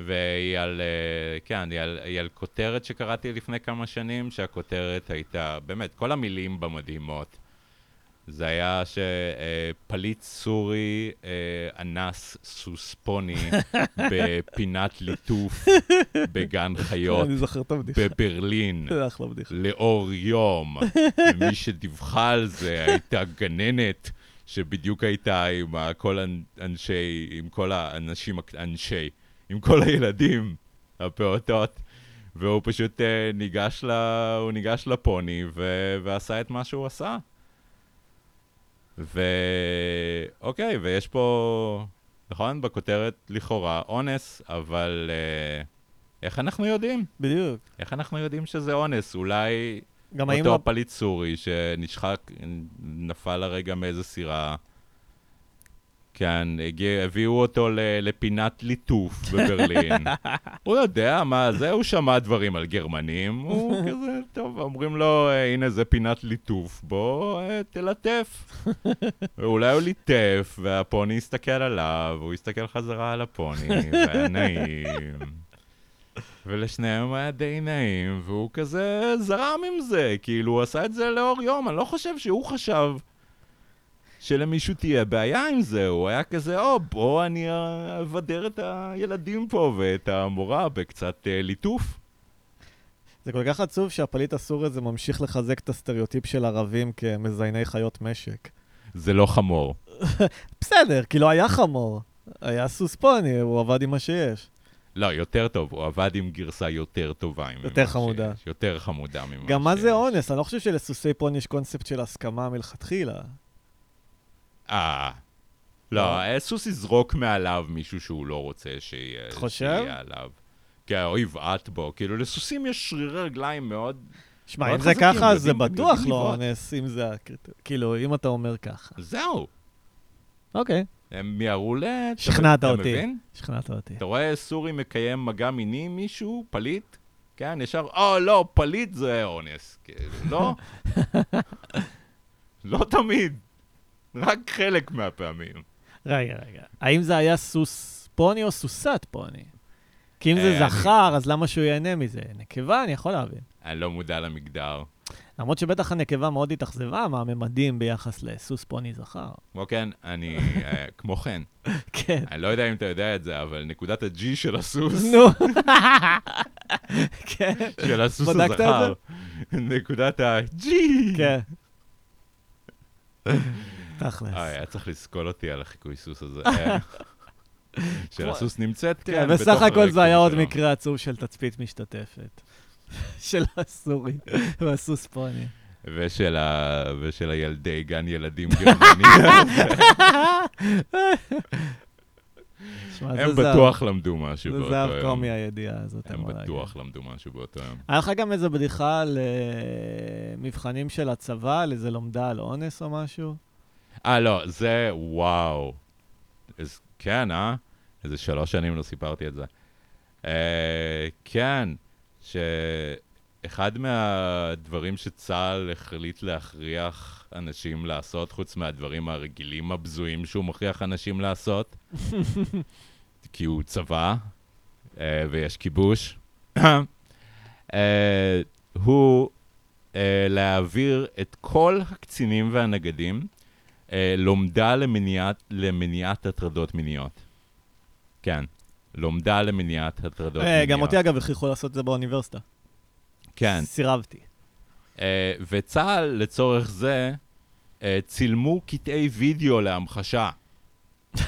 והיא על, אה, כן, היא על, היא על כותרת שקראתי לפני כמה שנים, שהכותרת הייתה, באמת, כל המילים בה מדהימות. זה היה שפליט סורי אה, אנס סוס פוני [laughs] בפינת ליטוף בגן [laughs] חיות
אני זוכר את הבדיחה.
בברלין. [laughs]
זה אחלה בדיחה.
לאור יום. מי שדיווחה על זה הייתה גננת, שבדיוק הייתה עם כל האנשי, עם כל האנשים, אנשי, עם כל הילדים, הפעוטות, והוא פשוט אה, ניגש, ל, הוא ניגש לפוני ו, ועשה את מה שהוא עשה. ואוקיי, ויש פה, נכון? בכותרת לכאורה אונס, אבל אה, איך אנחנו יודעים?
בדיוק.
איך אנחנו יודעים שזה אונס? אולי
גם האם...
אותו
הפ-
פליט סורי שנשחק, נפל לרגע מאיזה סירה. כן, הגיע, הביאו אותו ל, לפינת ליטוף בברלין. [laughs] הוא יודע מה זה, הוא שמע דברים על גרמנים, הוא [laughs] כזה, טוב, אומרים לו, "אה, הנה זה פינת ליטוף, בוא אה, תלטף. [laughs] ואולי הוא ליטף, והפוני הסתכל עליו, והוא הסתכל חזרה על הפוני, והיה נעים. ולשניהם היה די נעים, והוא כזה זרם עם זה, כאילו, הוא עשה את זה לאור יום, אני לא חושב שהוא חשב שלמישהו תהיה בעיה עם זה, הוא היה כזה, או, בוא אני אבדר את הילדים פה ואת המורה בקצת אה, ליטוף.
זה כל כך עצוב שהפליט הסורי הזה ממשיך לחזק את הסטריאוטיפ של ערבים כמזייני חיות משק.
זה לא חמור. [laughs]
בסדר, כי לא היה חמור. היה סוס פוני, הוא עבד עם מה שיש.
לא, יותר טוב, הוא עבד עם גרסה יותר טובה
יותר חמודה.
שיש, יותר חמודה ממה
גם מה
שיש.
זה אונס? אני לא חושב שלסוסי פוני יש קונספט של הסכמה מלכתחילה.
אה. לא, אה, סוס יזרוק מעליו מישהו שהוא לא רוצה שיהיה
אתה חושב?
עליו. כי או יבעט בו. כאילו, לסוסים יש שרירי רגליים מאוד...
שמע, אם זה ככה, אז זה בטוח לא. אונס, אם זה. כאילו, אם אתה אומר ככה.
זהו.
אוקיי,
הם מיהרו ל...
שכנעת אותי.
מבין?
שכנעת אותי.
אתה רואה סורי מקיים מגע מיני עם מישהו, פליט? כן, ישר, או, לא, פליט זה אונס. כאילו, לא. [laughs] לא תמיד. רק חלק מהפעמים.
רגע, רגע. האם זה היה סוס פוני או סוסת פוני? כי אם
אה,
זה
אני-
זכר, אז למה שהוא ייהנה מזה? נקבה, אני יכול להבין.
אני לא מודע למגדר.
למרות שבטח הנקבה מאוד התאכזבה מהממדים ביחס לסוס פוני זכר.
כמו כן, אני, אה, כמו כן, [laughs]
כן.
אני לא יודע אם אתה יודע את זה, אבל נקודת ה-G של הסוס,
נו. [laughs] כן.
של הסוס הזכר, נקודת ה-G.
כן. [laughs] תכלס.
אה, היה צריך לסקול אותי על החיקוי סוס הזה. אה, של הסוס נמצאת, כן,
בסך הכל זה היה עוד. מקרה עצוב של תצפית משתתפת. של הסורי והסוס פוני.
ושל, ה... ושל הילדי גן ילדים גרמני. הם
זה זהב.
בטוח למדו משהו
זה
באותו
זהב
יום.
קומי הידיעה הזאת.
הם בטוח למדו משהו באותו יום.
היה לך גם איזה בדיחה על אה, מבחנים של הצבא, על איזה לומדה על אונס או משהו?
אה, לא, זה וואו. כן, אה? איזה שלוש שנים לא סיפרתי את זה. אה, כן, שאחד מהדברים שצה"ל החליט להכריח אנשים לעשות, חוץ מהדברים הרגילים הבזויים שהוא מכריח אנשים לעשות, [laughs] כי הוא צבא אה, ויש כיבוש, אה, הוא אה, להעביר את כל הקצינים והנגדים אה, לומדה למניעת, למניעת הטרדות מיניות. כן, לומדה למניעת הטרדות
אה,
מיניות.
גם אותי אגב הכריחו לעשות את זה באוניברסיטה.
כן,
סירבתי.
אה, וצה"ל לצורך זה אה, צילמו קטעי וידאו להמחשה. [laughs]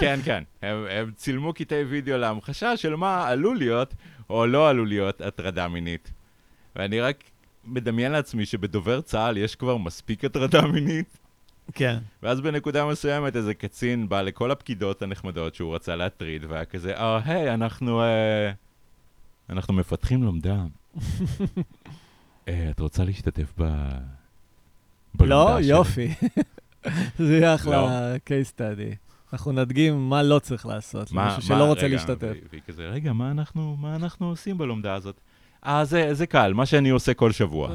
כן, כן, הם, הם צילמו קטעי וידאו להמחשה של מה עלול להיות או לא עלול להיות הטרדה מינית. ואני רק מדמיין לעצמי שבדובר צה"ל יש כבר מספיק הטרדה מינית,
כן.
ואז בנקודה מסוימת איזה קצין בא לכל הפקידות הנחמדות שהוא רצה להטריד, והיה כזה, אה, היי, אנחנו, אה, אנחנו מפתחים לומדה. [laughs] אה, את רוצה להשתתף ב... בלומדה
לא?
שלי?"
יופי. [laughs] זה יהיה
לא.
אחלה case study. אנחנו נדגים מה לא צריך לעשות,
מה-
למישהו
מה-
שלא רוצה
רגע,
להשתתף.
והיא כזה, רגע, מה אנחנו, מה אנחנו עושים בלומדה הזאת? אה, זה, זה קל, מה שאני עושה כל שבוע. [laughs]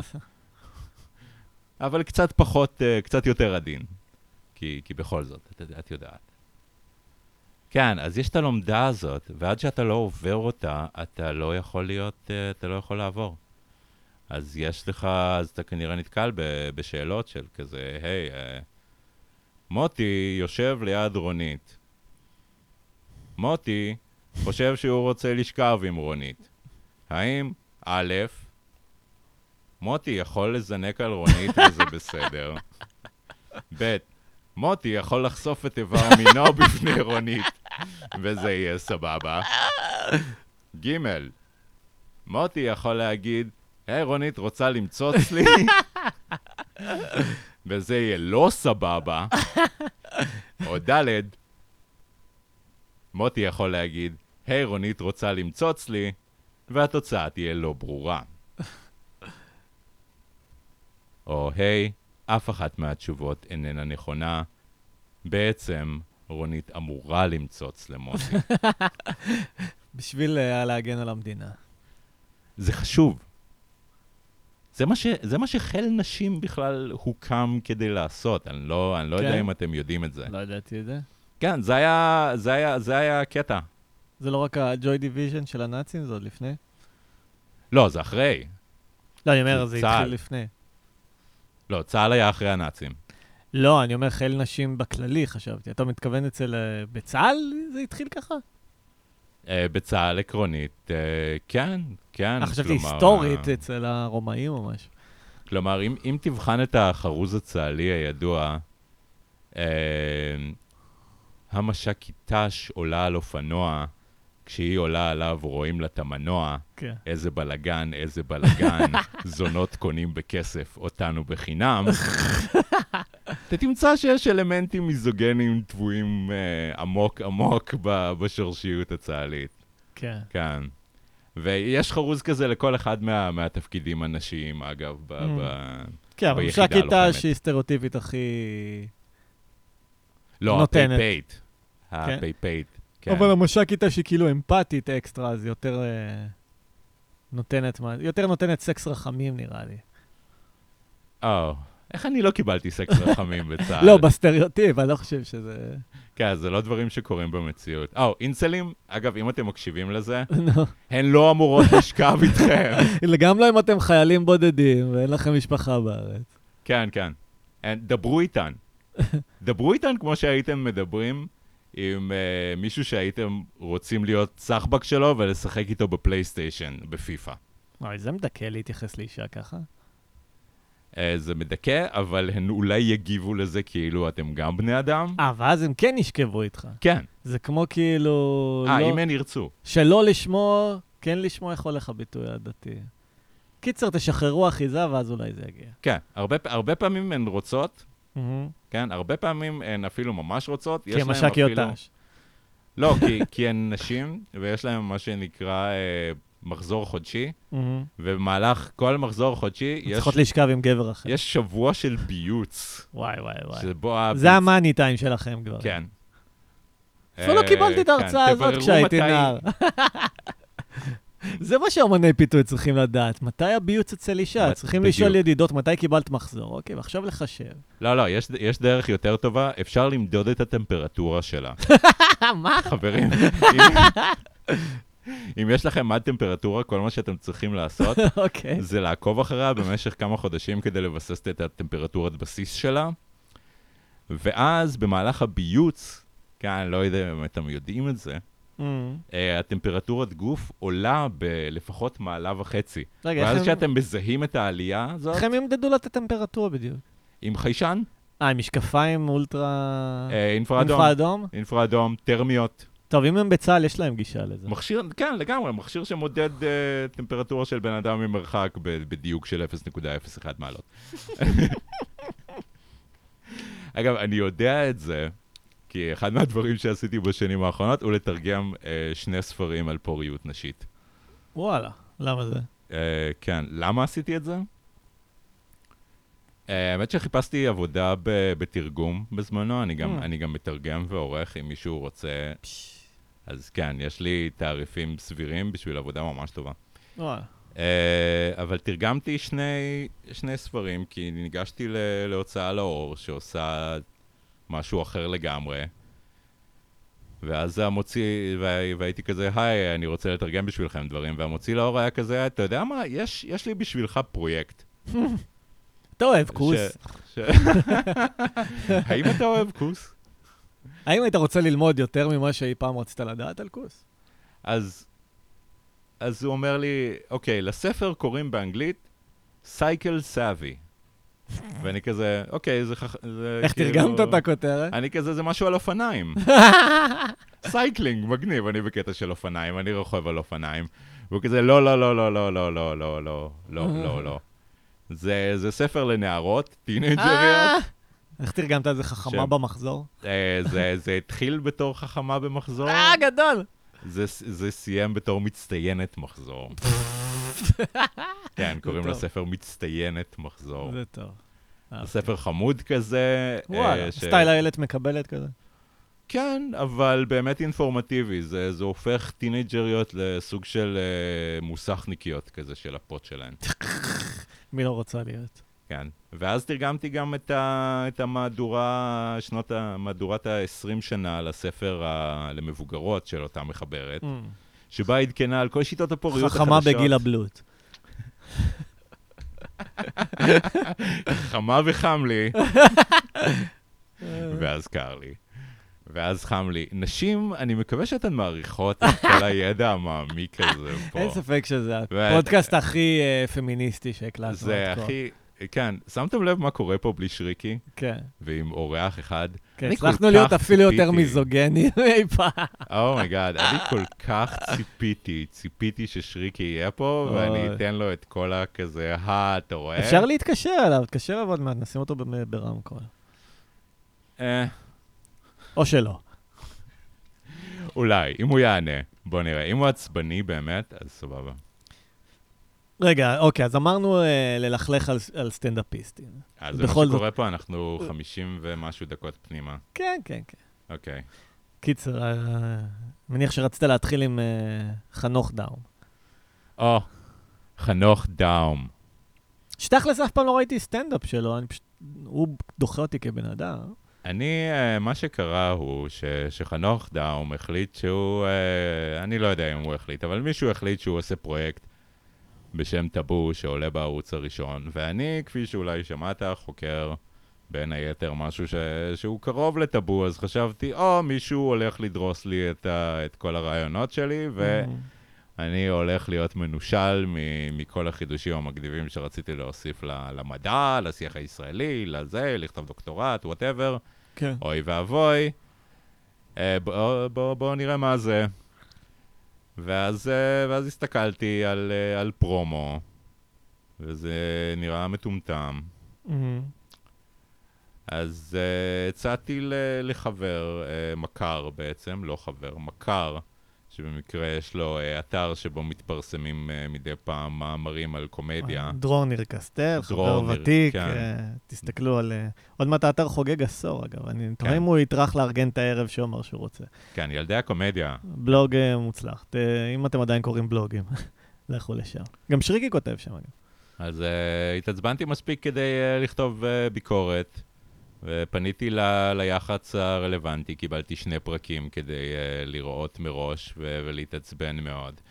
אבל קצת פחות, אה, קצת יותר עדין. כי, כי בכל זאת, את, את יודעת. כן, אז יש את הלומדה הזאת, ועד שאתה לא עובר אותה, אתה לא יכול להיות, אה, אתה לא יכול לעבור. אז יש לך, אז אתה כנראה נתקל ב, בשאלות של כזה, היי, אה, מוטי יושב ליד רונית. מוטי חושב שהוא רוצה לשכב עם רונית. האם, א', מוטי יכול לזנק על רונית וזה [laughs] בסדר. ב', מוטי יכול לחשוף את איבר מינו [laughs] בפני רונית, וזה יהיה סבבה. ג', מוטי יכול להגיד, היי רונית, רוצה למצוץ לי? [laughs] וזה יהיה לא סבבה. או ד', מוטי יכול להגיד, היי רונית רוצה למצוץ לי, והתוצאה תהיה לא ברורה. או היי, אף אחת מהתשובות איננה נכונה. בעצם, רונית אמורה למצוץ למוטי. [laughs]
בשביל אה, להגן על המדינה.
זה חשוב. זה מה, ש, זה מה שחיל נשים בכלל הוקם כדי לעשות. אני לא, אני לא כן? יודע אם אתם יודעים את זה.
לא ידעתי את זה.
כן, זה היה, זה היה, זה היה הקטע.
זה לא רק ה Joy Division של הנאצים, זה עוד לפני?
לא, זה אחרי.
לא, אני אומר, זה, זה התחיל לפני.
לא, צה"ל היה אחרי הנאצים.
לא, אני אומר חיל נשים בכללי, חשבתי. אתה מתכוון אצל... אה, בצה"ל זה התחיל ככה?
Uh, בצה"ל עקרונית, uh, כן, כן.
אה, חשבתי היסטורית אצל הרומאים או משהו.
כלומר, אם, אם תבחן את החרוז הצה"לי הידוע, uh, המש"קיטש עולה על אופנוע, כשהיא עולה עליו רואים לה את המנוע, כן. איזה בלגן, איזה בלגן, [laughs] זונות קונים בכסף, אותנו בחינם. [laughs] אתה תמצא שיש אלמנטים מיזוגנים טבועים אה, עמוק עמוק ב- בשורשיות הצה"לית.
כן.
כן. ויש חרוז כזה לכל אחד מה, מהתפקידים הנשיים, אגב, ב, mm. ב,
כן, אבל מש"קית שהיא סטריאוטיפית הכי...
לא, הפייפייט. כן? הפייפייט.
כן. אבל המש"קית שהיא כאילו אמפתית אקסטרה, אז יותר uh, נותנת, יותר נותנת סקס רחמים, נראה לי.
או, איך אני לא קיבלתי סקס רחמים [laughs] בצה"ל?
לא, בסטריאוטיפ, אני לא חושב שזה...
כן, זה לא דברים שקורים במציאות. או, אינסלים, אגב, אם אתם מקשיבים לזה, [laughs] הן לא אמורות [laughs] לשכב איתכם.
גם לא אם אתם חיילים בודדים ואין לכם משפחה בארץ.
כן, כן. דברו איתן. דברו איתן כמו שהייתם מדברים עם uh, מישהו שהייתם רוצים להיות סחבק שלו ולשחק איתו בפלייסטיישן, בפיפא.
אוי, זה מדכא להתייחס לאישה ככה.
Uh, זה מדכא, אבל הן אולי יגיבו לזה כאילו אתם גם בני אדם.
אה, ואז הם כן ישכבו איתך.
כן.
זה כמו כאילו...
אה, לא... אם הן ירצו.
שלא לשמוע, כן לשמוע איך הולך הביטוי הדתי. קיצר, תשחררו אחיזה ואז אולי זה יגיע.
כן, הרבה, הרבה פעמים הן רוצות, Mm-hmm. כן, הרבה פעמים הן אפילו ממש רוצות.
כי הן מש"קיות ת"ש.
לא, כי, [laughs] כי הן נשים, ויש להן מה שנקרא אה, מחזור חודשי, mm-hmm. ובמהלך כל מחזור חודשי
יש... צריכות לשכב עם גבר אחר.
יש שבוע של ביוץ.
וואי, וואי, וואי.
שבו
הביץ... זה המאני טיים שלכם כבר.
כן.
אפילו לא קיבלתי את ההרצאה כן, הזאת כשהייתי נער. [laughs] זה מה שאומני פיתוי צריכים לדעת. מתי הביוץ אצל אישה? צריכים בדיוק. לשאול ידידות מתי קיבלת מחזור. אוקיי, ועכשיו לחשב.
לא, לא, יש, יש דרך יותר טובה, אפשר למדוד את הטמפרטורה שלה. [laughs]
מה?
חברים, אם, יש לכם מד טמפרטורה, כל מה שאתם צריכים לעשות,
okay. [laughs] אוקיי.
זה לעקוב אחריה במשך כמה חודשים כדי לבסס את הטמפרטורת בסיס שלה. ואז במהלך הביוץ, כן, אני לא יודע אם אתם יודעים את זה, הטמפרטורת גוף עולה בלפחות מעלה וחצי. רגע, ואז כשאתם הם... מזהים את העלייה הזאת...
איך הם ימדדו לה את הטמפרטורה בדיוק?
עם חיישן.
אה, עם משקפיים אולטרה...
Uh, אינפרה אדום. אינפרה אדום, טרמיות.
טוב, אם הם בצה"ל, יש להם גישה לזה.
מכשיר, כן, לגמרי, מכשיר שמודד uh, טמפרטורה של בן אדם ממרחק בדיוק של 0.01 מעלות. [laughs] אגב, אני יודע את זה, כי אחד מהדברים שעשיתי בשנים האחרונות הוא לתרגם אה, שני ספרים על פוריות נשית.
וואלה, למה זה?
אה, כן, למה עשיתי את זה? אה, האמת שחיפשתי עבודה ב- בתרגום בזמנו, אני גם, mm. אני גם מתרגם ועורך אם מישהו רוצה. פש... אז כן, יש לי תעריפים סבירים בשביל עבודה ממש טובה.
וואלה. Uh,
אבל תרגמתי שני, שני ספרים, כי ניגשתי ל- להוצאה לאור שעושה משהו אחר לגמרי. ואז המוציא, וה- והייתי כזה, היי, אני רוצה לתרגם בשבילכם דברים, והמוציא לאור היה כזה, אתה יודע מה, יש, יש לי בשבילך פרויקט.
אתה אוהב כוס. [laughs]
האם אתה אוהב כוס?
האם היית רוצה ללמוד יותר ממה שאי פעם רצית לדעת על כוס?
אז, אז הוא אומר לי, אוקיי, לספר קוראים באנגלית סייקל סאבי. ואני כזה, אוקיי, זה חכ... זה
איך
כאילו-
תרגמת את הכותרת?
אני כזה, זה משהו על אופניים. cycling, מגניב, אני בקטע של אופניים, אני רוכב על אופניים. והוא כזה, לא, לא, לא, לא, לא, לא, לא, לא, לא, לא, לא, לא. זה, ספר לנערות, טינאייג'ריות.
אה! איך תרגמת את זה חכמה. במחזור?
אה, זה, התחיל בתור חכמה במחזור,
אה, גדול!
זה סיים בתור מצטיינת מחזור. [laughs] כן, קוראים. לספר מצטיינת מחזור.
זה טוב. אה,
זה ספר חמוד כזה. אה,
וואלה, סטייל איילת מקבלת כזה.
כן, אבל באמת אינפורמטיבי. זה, זה הופך טינג'ריות לסוג של אה, מוסכניקיות כזה של הפוט שלהן. [laughs]
מי לא רוצה להיות?
כן. ואז תרגמתי גם את, ה, את המהדורה, שנות. מהדורת ה-20 שנה לספר ה, למבוגרות של אותה מחברת, שבה עדכנה על כל שיטות הפוריות החדשות.
חכמה בגיל הבלוט.
חמה וחם לי, ואז קר לי. ואז חם לי. נשים, אני מקווה שאתן מעריכות את כל הידע המעמיק הזה פה.
אין ספק שזה הפודקאסט הכי אה, פמיניסטי שהקלטנו
זה
עד כה.
הכי... כן, שמתם לב מה קורה פה בלי שריקי?
כן,
ועם אורח אחד?
כן, הצלחנו להיות
כך
אפילו יותר
ציפיתי.
מיזוגני [laughs] אי פעם.
oh my god, אני כל כך ציפיתי, ציפיתי ששריקי יהיה פה, ואני. אתן לו את כל הכזה, אה, אתה רואה?
אפשר להתקשר אליו, אליו עוד מעט, נשים אותו ברמקול.
אה,
או שלא.
אולי, אם הוא יענה. בוא נראה. אם הוא עצבני באמת, אז סבבה.
רגע, אוקיי, אז אמרנו אה, ללכלך על- על סטנדאפיסטים.
אז זה מה
בכל זאת-
שקורה פה, אנחנו 50 ומשהו דקות פנימה.
כן, כן, כן.
אוקיי.
קיצר, אה, מניח שרצית להתחיל עם אה, חנוך דאום.
או, חנוך דאום.
שתכלס אף פעם לא ראיתי סטנדאפ שלו, אני פשוט... הוא דוחה אותי כבן אדם.
אני, אה, מה שקרה הוא ש, שחנוך דאום החליט שהוא, אה, אני לא יודע אם הוא החליט, אבל מישהו החליט שהוא עושה פרויקט בשם טאבו שעולה בערוץ הראשון, ואני, כפי שאולי שמעת, חוקר בין היתר משהו ש, שהוא קרוב לטאבו, אז חשבתי, או, מישהו הולך לדרוס לי את, ה, את כל הרעיונות שלי, ו...
Mm.
אני הולך להיות מנושל מ- מכל החידושים המגניבים שרציתי להוסיף ל- למדע, לשיח הישראלי, לזה, לכתוב דוקטורט, whatever.
כן.
אוי ואבוי. אה, בואו בוא, בוא נראה מה זה. ואז, אה, ואז הסתכלתי על, אה, על פרומו, וזה נראה מטומטם.
מהמם.
אז uh, הצעתי לחבר, uh, מכר בעצם, לא חבר, מכר, שבמקרה יש לו uh, אתר שבו מתפרסמים uh, מדי פעם מאמרים על קומדיה.
דרור ניר קסטל, חבר ותיק,
כן.
אה, תסתכלו על... אה, עוד מעט האתר חוגג עשור, אגב. אני תוהה
כן.
אם הוא יטרח לארגן את הערב שהוא אמר שהוא רוצה.
כן, ילדי הקומדיה.
בלוג אה, מוצלח. ת- אם אתם עדיין קוראים בלוגים, [laughs] לכו לשם. גם שריקי כותב שם, אגב.
אז uh, התעצבנתי מספיק כדי uh, לכתוב uh, ביקורת, ופניתי ל- ליח"צ הרלוונטי, קיבלתי שני פרקים כדי uh, לראות מראש ו- ולהתעצבן מאוד.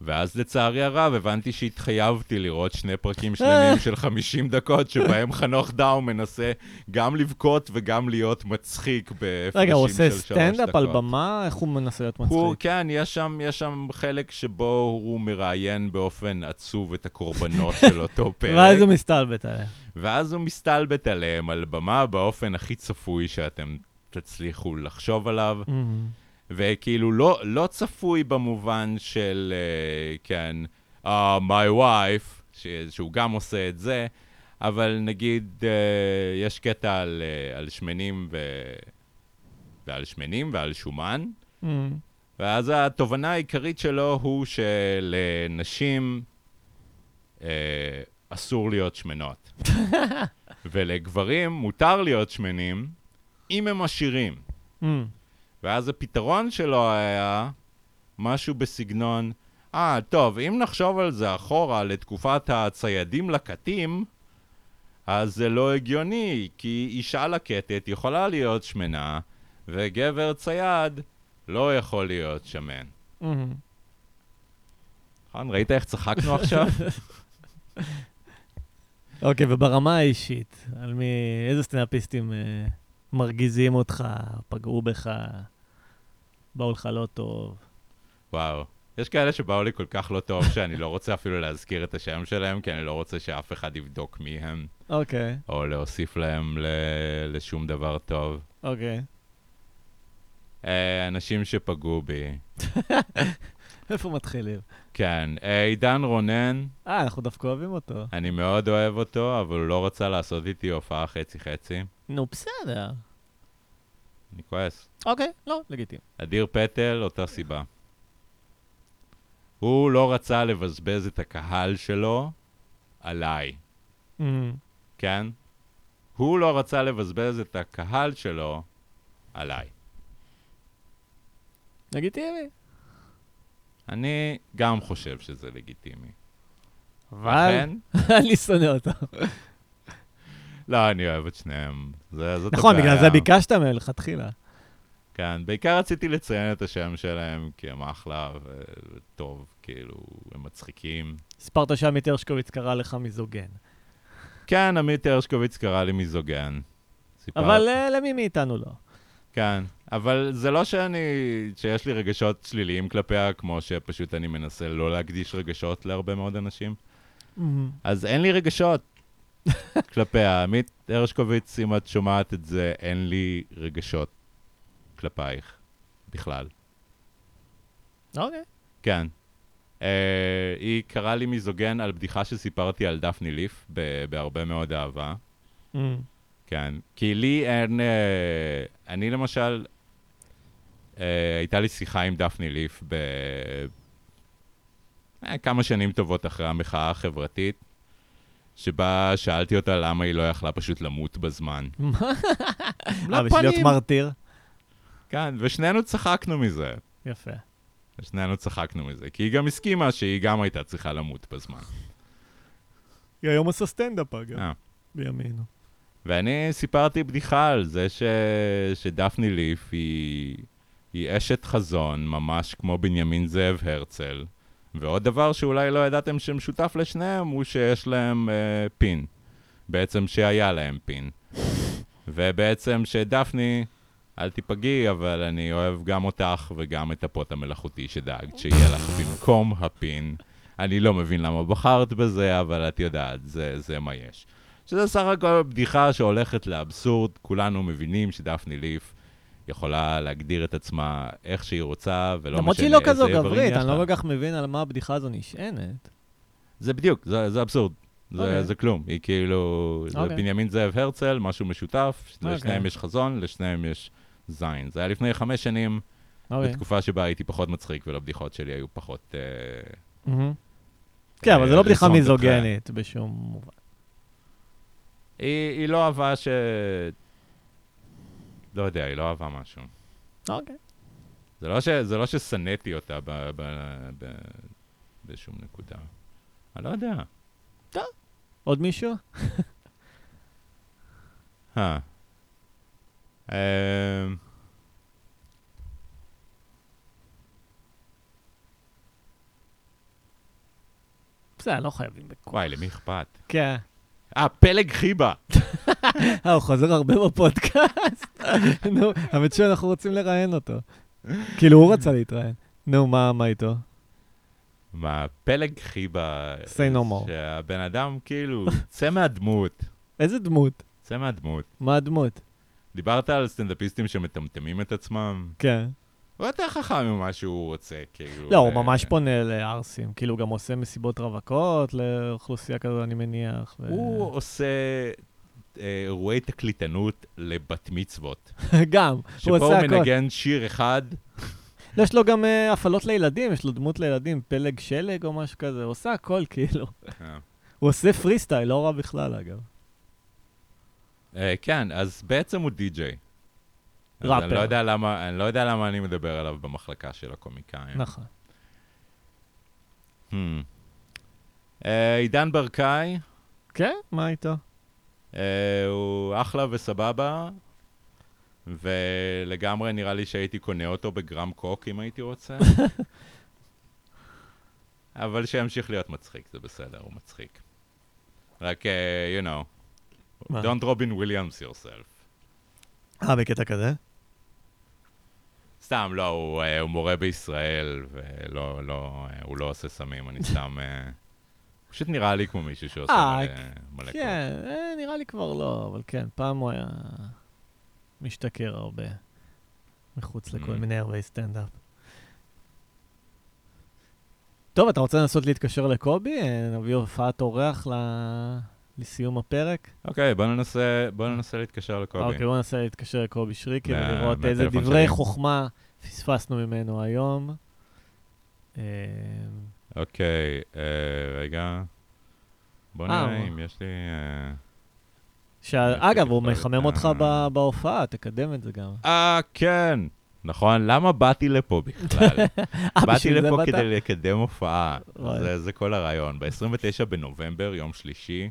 ואז לצערי הרב הבנתי שהתחייבתי לראות שני פרקים [laughs] שלמים של 50 דקות, שבהם חנוך דאו מנסה גם לבכות וגם להיות מצחיק בהפרשים
רגע, הוא
של
עושה
שלוש
סטנדאפ על
דקות.
במה? איך הוא מנסה להיות
הוא,
מצחיק?
כן, יש שם, יש שם חלק שבו הוא מראיין באופן עצוב את הקורבנות של אותו [laughs] פרק.
ואז הוא מסתלבט עליה.
ואז הוא מסתלבט עליהם על במה באופן הכי צפוי שאתם תצליחו לחשוב עליו. וכאילו לא, לא צפוי במובן של, uh, כן, uh, my wife, ש, שהוא גם עושה את זה, אבל נגיד uh, יש קטע על, uh, על שמנים ו... ועל שמנים ועל שומן,
מהמם.
ואז התובנה העיקרית שלו הוא שלנשים uh, אסור להיות שמנות. [laughs] ולגברים מותר להיות שמנים אם הם עשירים.
מהמם.
ואז הפתרון שלו היה משהו בסגנון, אה, טוב, אם נחשוב על זה אחורה לתקופת הציידים לקטים, אז זה לא הגיוני, כי אישה לקטת יכולה להיות שמנה, וגבר צייד לא יכול להיות שמן. נכון? ראית איך צחקנו עכשיו? [laughs]
אוקיי, וברמה האישית, על מי, איזה סטנדאפיסטים אה, מרגיזים אותך, פגעו בך, באו לך לא טוב?
וואו. יש כאלה שבאו לי כל כך לא טוב, [laughs] שאני לא רוצה אפילו להזכיר את השם שלהם, כי אני לא רוצה שאף אחד יבדוק מי הם,
אוקיי,
או להוסיף להם ל- לשום דבר טוב.
אוקיי.
אה, אנשים שפגעו בי. [laughs]
איפה מתחילים?
כן, אה, עידן רונן,
אה, אנחנו דווקא אוהבים אותו.
אני מאוד אוהב אותו, אבל הוא לא רצה לעשות איתי הופעה חצי-חצי.
נו, בסדר.
אני כועס.
אוקיי, לא, לגיטימי.
אדיר פטל, אותה סיבה. הוא לא רצה לבזבז את הקהל שלו עליי,
מהמם.
כן? הוא לא רצה לבזבז את הקהל שלו עליי.
לגיטימי.
אני גם חושב שזה לגיטימי.
אבל
לכן, [laughs]
אני שונא אותו.
לא, אני אוהב את שניהם. זה, זאת
נכון, בגלל
הבעיה.
זה ביקשת מלכתחילה.
כן, בעיקר רציתי לציין את השם שלהם, כי הם אחלה וטוב, כאילו, הם מצחיקים.
סיפרת שעמית הרשקוביץ קרא לך מיזוגן.
כן, עמית הרשקוביץ קרא לי מיזוגן. סיפר-
אבל אה, למי מאיתנו לא?
כן, אבל זה לא שאני, שיש לי רגשות שליליים כלפיה, כמו שפשוט אני מנסה לא להקדיש רגשות להרבה מאוד אנשים. אז אין לי רגשות [laughs] כלפיה. עמית הרשקוביץ, אם את שומעת את זה, אין לי רגשות כלפייך בכלל.
אוקיי.
כן. Uh, היא קראה לי מיזוגן על בדיחה שסיפרתי על דפני ליף, ב- בהרבה מאוד אהבה.
מהמם.
כן. כי לי אין... Uh, אני למשל, uh, הייתה לי שיחה עם דפני ליף ב... uh, כמה שנים טובות אחרי המחאה החברתית, שבה שאלתי אותה למה היא לא יכלה פשוט למות בזמן. [laughs]
אה, בשביל להיות מרטיר?
כן, ושנינו צחקנו מזה.
יפה.
ושנינו צחקנו מזה, כי היא גם הסכימה שהיא גם הייתה צריכה למות בזמן.
היא היום עושה סטנדאפ, אגב,
אה.
בימינו.
ואני סיפרתי בדיחה על זה ש... שדפני ליף היא... היא אשת חזון, ממש כמו בנימין זאב הרצל. ועוד דבר שאולי לא ידעתם שמשותף לשניהם, הוא שיש להם אה, פין. בעצם שהיה להם פין. ובעצם שדפני, אל תיפגעי, אבל אני אוהב גם אותך וגם את הפוט המלאכותי שדאגת שיהיה לך במקום הפין. אני לא מבין למה בחרת בזה, אבל את יודעת, זה, זה מה יש. שזה סך הכל בדיחה שהולכת לאבסורד, כולנו מבינים שדפני ליף יכולה להגדיר את עצמה איך שהיא רוצה, ולא
למרות
משנה
שהיא לא
איזה
כזו
איברים
גברית,
יש
אני
לה.
לא כל כך מבין על מה הבדיחה הזו נשענת.
זה בדיוק, זה, זה אבסורד. זה,
אוקיי.
זה כלום, היא כאילו, זה
אוקיי.
בנימין זאב הרצל, משהו משותף,
אוקיי.
לשניהם יש חזון, לשניהם יש זין. זה היה לפני חמש שנים,
אוקיי.
בתקופה שבה הייתי פחות מצחיק ולבדיחות שלי היו פחות... אה,
מהמם. כן, אבל זה לא
אה,
בדיחה מיזוגנית בשום מובן.
היא, היא לא אהבה ש... לא יודע, היא לא אהבה משהו.
אוקיי.
זה לא, ש... זה לא ששנאתי אותה ב... ב... ב... בשום נקודה. אני לא יודע.
עוד מישהו?
אה. אמ,
בסדר, לא חייבים בכוח.
וואי, למי אכפת?
כן.
אה, פלג חיבה. [laughs]
אה, הוא חוזר הרבה בפודקאסט. נו, האמת שאנחנו רוצים לראיין אותו. כאילו, הוא רצה להתראיין. נו, מה איתו?
מה, פלג חיבה...
Say no more.
שהבן אדם, כאילו, צא מהדמות.
איזה דמות?
צא מהדמות.
מה הדמות?
דיברת על סטנדאפיסטים שמטמטמים את עצמם?
כן.
הוא יותר חכם ממה שהוא רוצה, כאילו.
לא, הוא
אה,
ממש פונה לערסים. כאילו, הוא גם עושה מסיבות רווקות לאוכלוסייה כזו, אני מניח.
הוא עושה אירועי תקליטנות לבת מצוות. [laughs]
גם, הוא
שבו הוא
עושה הכל.
מנגן שיר אחד,
לא, יש לו גם אה, הפעלות לילדים, יש לו דמות לילדים, פלג שלג או משהו כזה, הוא עושה הכל [laughs] כאילו.
אה.
הוא עושה פרי סטייל, לא רע בכלל אגב.
אה, כן, אז בעצם הוא די-ג'יי.
ראפר.
אני לא יודע למה, אני לא יודע למה אני מדבר עליו במחלקה של הקומיקאים.
נכון.
Hmm. אה, עידן ברקאי,
כן? מה איתו?
אה, הוא אחלה וסבבה, ולגמרי נראה לי שהייתי קונה אותו בגרם קוק אם הייתי רוצה. [laughs] אבל שימשיך להיות מצחיק, זה בסדר, הוא מצחיק. רק, אה, you know,
מה?
don't Robin Williams yourself.
אה, בקטע כזה?
סתם, לא, הוא, אה, הוא מורה בישראל, ולא, לא, הוא לא עושה סמים, אני סתם... פשוט נראה לי כמו מישהו שעושה
אה,
מלא, קוק.
כן, אה, נראה לי כבר לא, אבל כן, פעם הוא היה משתכר הרבה מחוץ לכל
Mm.
מיני ערבי סטנדאפ. טוב, אתה רוצה לנסות להתקשר לקובי? אה, נביא הופעת אורח ל- לסיום הפרק?
אוקיי, בוא ננסה, בוא ננסה להתקשר לקובי.
אוקיי, בוא ננסה להתקשר לקובי שריקי
מה-
ולראות איזה דברי
שלי.
חוכמה פספסנו ממנו היום. אה,
אוקיי, אה, רגע. בוא
אה,
נראה
הוא-
אם יש לי... אה,
שאגב, הוא מחמם אותך
ה-
ב- בהופעה, תקדם את זה גם.
אה, כן. נכון, למה באתי לפה בכלל? [laughs]
אה,
באתי לפה? כדי לקדם הופעה. זה, זה כל הרעיון. ב-29 בנובמבר, יום שלישי,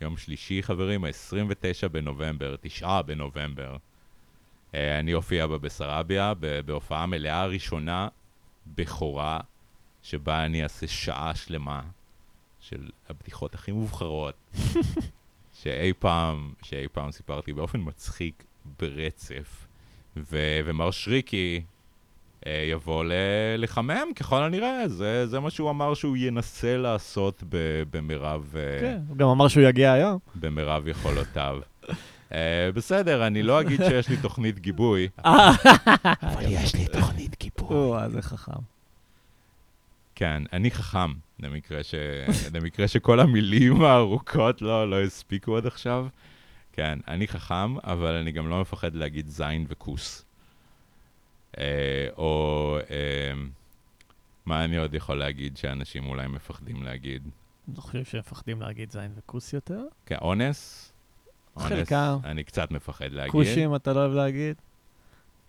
יום שלישי, חברים, ה-29 בנובמבר, 9 בנובמבר, אה, אני אופיע בבסרביה בהופעה מלאה ראשונה, בכורה, שבה אני אעשה שעה שלמה של הבדיחות הכי מובחרות [laughs] שאי פעם, שאי פעם סיפרתי באופן מצחיק ברצף. ו- ומר שריקי אה, יבוא ל- לחמם, ככל הנראה. זה, זה מה שהוא אמר שהוא ינסה לעשות ב- במרב, אה,
כן, הוא גם אמר שהוא יגיע היום.
במרב יכולותיו. אה, בסדר, אני לא אגיד שיש לי תוכנית גיבוי,
אה,
אבל יש לי תוכנית גיבוי.
או, זה חכם.
כן, אני חכם, למקרה, ש... [laughs] למקרה שכל המילים הארוכות לא, לא הספיקו עד עכשיו. כן, אני חכם, אבל אני גם לא מפחד להגיד זין וכוס. אה, או אה, מה אני עוד יכול להגיד שאנשים אולי מפחדים להגיד?
אני חושב שהם מפחדים להגיד זין וכוס יותר.
כן, אונס? אונס,
חלקם.
אני קצת מפחד להגיד.
כושים אתה לא אוהב להגיד?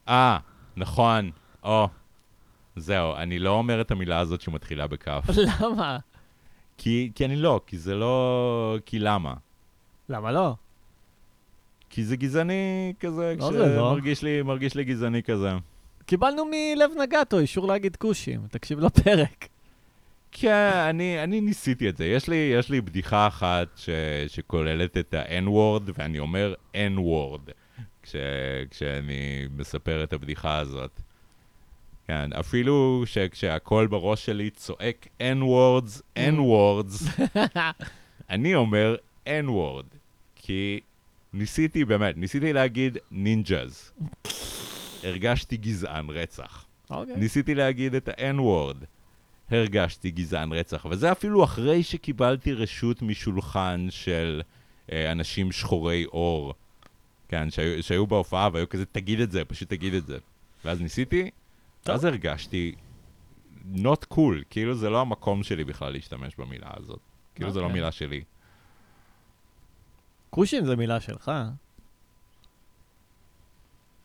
אה, נכון. או, זהו, אני לא אומר את המילה הזאת שמתחילה בכף. [laughs]
למה?
כי, כי אני לא, כי זה לא... כי למה?
למה לא?
כי זה גזעני כזה,
לא, זה לא.
כשמרגיש לי, מרגיש לי גזעני כזה.
קיבלנו מלב נגטו אישור להגיד כושים, תקשיב לפרק.
כן, אני, אני ניסיתי את זה. יש לי, יש לי בדיחה אחת ש, שכוללת את ה-N-word, ואני אומר N-word כש, כשאני מספר את הבדיחה הזאת. כן, אפילו שכשהקול בראש שלי צועק N-words, N-words, [laughs] אני אומר N-word, כי ניסיתי, באמת, ניסיתי להגיד נינג'אז. הרגשתי גזען רצח.
אוקיי.
ניסיתי להגיד את ה-N-word. הרגשתי גזען רצח, וזה אפילו אחרי שקיבלתי רשות משולחן של אה, אנשים שחורי עור, כן, שהיו, שהיו בהופעה והיו כזה, תגיד את זה, פשוט תגיד את זה. ואז ניסיתי,
טוב.
אז הרגשתי not cool, כאילו זה לא המקום שלי בכלל להשתמש במילה הזאת. כאילו זה לא
אוקיי.
מילה שלי.
כושים זה מילה שלך.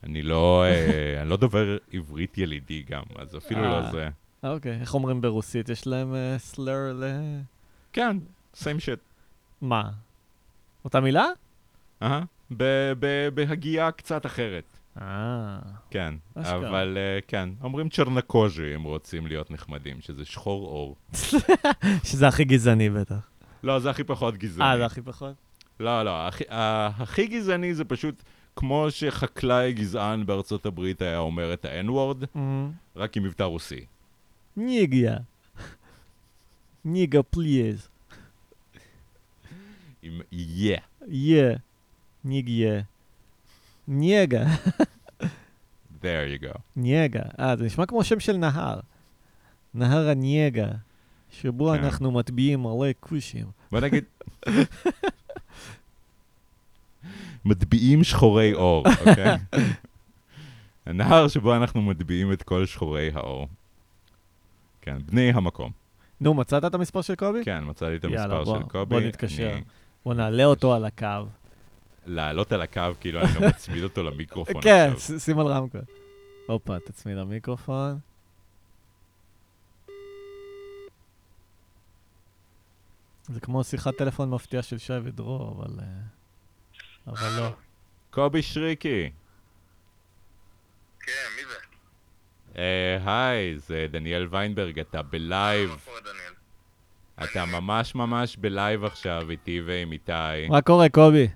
אני לא, אה, [laughs] אני לא דובר עברית ילידי גם, אז אפילו לא
אה.
זה.
אוקיי, איך אומרים ברוסית? יש להם סלר ל...
כן, same shit.
מה? אותה מילה?
אהה. בהגייה קצת אחרת.
אה,
כן,
אשכרה.
אבל uh, כן, אומרים צ'רנקוז'י אם רוצים להיות נחמדים, שזה שחור עור. [laughs]
שזה הכי גזעני בטח.
לא, זה הכי פחות גזעני.
אה, זה הכי פחות?
לא, לא, הכי, הכי גזעני זה פשוט כמו שחקלאי גזען בארצות הברית היה אומר את ה-N-word,
אמ,
רק עם מבטא רוסי.
ניגיה. ניגה פליז.
עם יא.
יא. ניגיה. ניגה.
there you go.
ניגה. אה, זה נשמע כמו שם של נהר. נהר הניגה, שבו
כן.
אנחנו מטביעים מלא כושים.
בוא נגיד... מטביעים שחורי עור, אוקיי? [laughs] הנהר שבו אנחנו מטביעים את כל שחורי העור. כן, בני המקום.
נו, מצאת את המספר של קובי?
כן, מצאתי את
יאללה,
המספר
בוא-
של קובי.
בוא נתקשר.
אני-
בוא נעלה אותו על הקו.
לעלות על הקו, כאילו אני גם מצמיד אותו למיקרופון
כן,
עכשיו.
ש- שים על רמקול. הופה, תצמיד למיקרופון. זה כמו שיחת טלפון מפתיע של שי ודרור, אבל... אה, אבל לא.
קובי שריקי.
כן, מי זה?
אה, היי, זה דניאל ויינברג, אתה בלייב.
מה קורה, דניאל?
אתה ממש ממש בלייב עכשיו איתי ועם איתי.
מה קורה, קובי?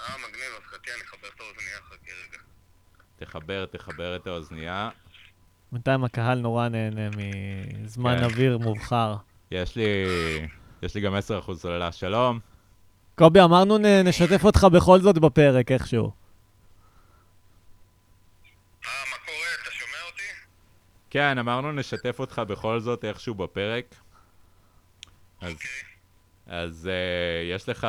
אה, מגניב, אז חכה, אני אחבר את האוזנייה, חכה רגע.
תחבר, תחבר את האוזנייה.
בינתיים הקהל נורא נהנה מזמן
כן.
אוויר מובחר.
יש לי... יש לי גם 10% סוללה. שלום.
קובי, אמרנו נ- נשתף אותך בכל זאת בפרק איכשהו.
אה, מה קורה? אתה שומע אותי?
כן, אמרנו נשתף אותך בכל זאת איכשהו בפרק. אז,
אוקיי.
אז uh, יש לך...